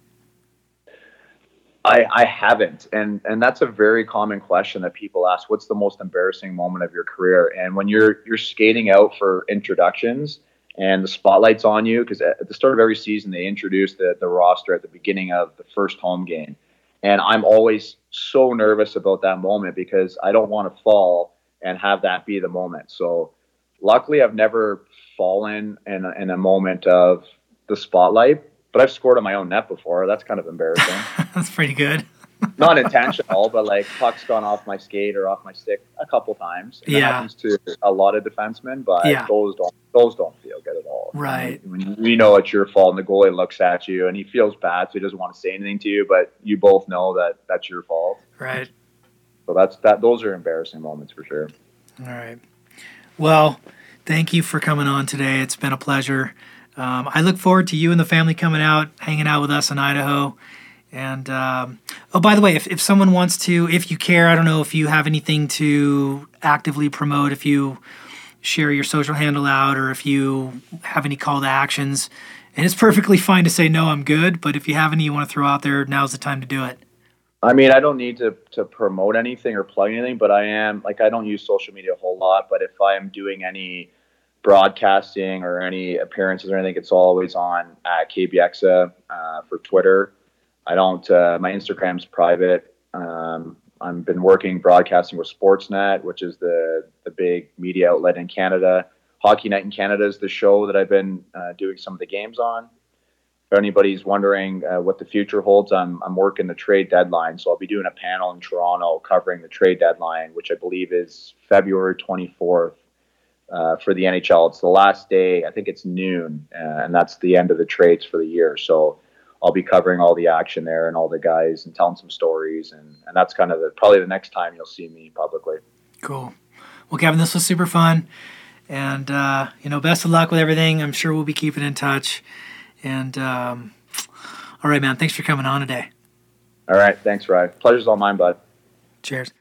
I, I haven't, and and that's a very common question that people ask. What's the most embarrassing moment of your career? And when you're you're skating out for introductions and the spotlight's on you, because at the start of every season they introduce the the roster at the beginning of the first home game, and I'm always so nervous about that moment because I don't want to fall and have that be the moment. So luckily, I've never fallen in a, in a moment of the spotlight but I've scored on my own net before. That's kind of embarrassing. That's pretty good. Not intentional, but like puck's gone off my skate or off my stick a couple times. And yeah, that happens to a lot of defensemen, but yeah. those don't those don't feel good at all. Right. I mean, when you know it's your fault, and the goalie looks at you and he feels bad, so he doesn't want to say anything to you, but you both know that that's your fault. Right. So that's that. Those are embarrassing moments for sure. All right. Well, thank you for coming on today. It's been a pleasure. Um, I look forward to you and the family coming out, hanging out with us in Idaho. And um, oh, by the way, if, if someone wants to, if you care, I don't know if you have anything to actively promote, if you share your social handle out, or if you have any call to actions. And it's perfectly fine to say no, I'm good. But if you have any you want to throw out there, now's the time to do it. I mean, I don't need to, to promote anything or plug anything, but I am like I don't use social media a whole lot. But if I am doing any broadcasting or any appearances or anything, it's always on at KBieksa uh, for Twitter. I don't. Uh, my Instagram's private. Um, I've been working broadcasting with Sportsnet, which is the the big media outlet in Canada. Hockey Night in Canada is the show that I've been uh, doing some of the games on. If anybody's wondering uh, what the future holds, I'm I'm working the trade deadline, so I'll be doing a panel in Toronto covering the trade deadline, which I believe is February 24th uh, for the NHL. It's the last day. I think it's noon, uh, and that's the end of the trades for the year. So I'll be covering all the action there and all the guys and telling some stories, and and that's kind of the, probably the next time you'll see me publicly. Cool. Well, Kevin, this was super fun, and uh, you know, best of luck with everything. I'm sure we'll be keeping in touch. And um, all right, man. Thanks for coming on today. All right. Thanks, Ryan. Pleasure's all mine, bud. Cheers.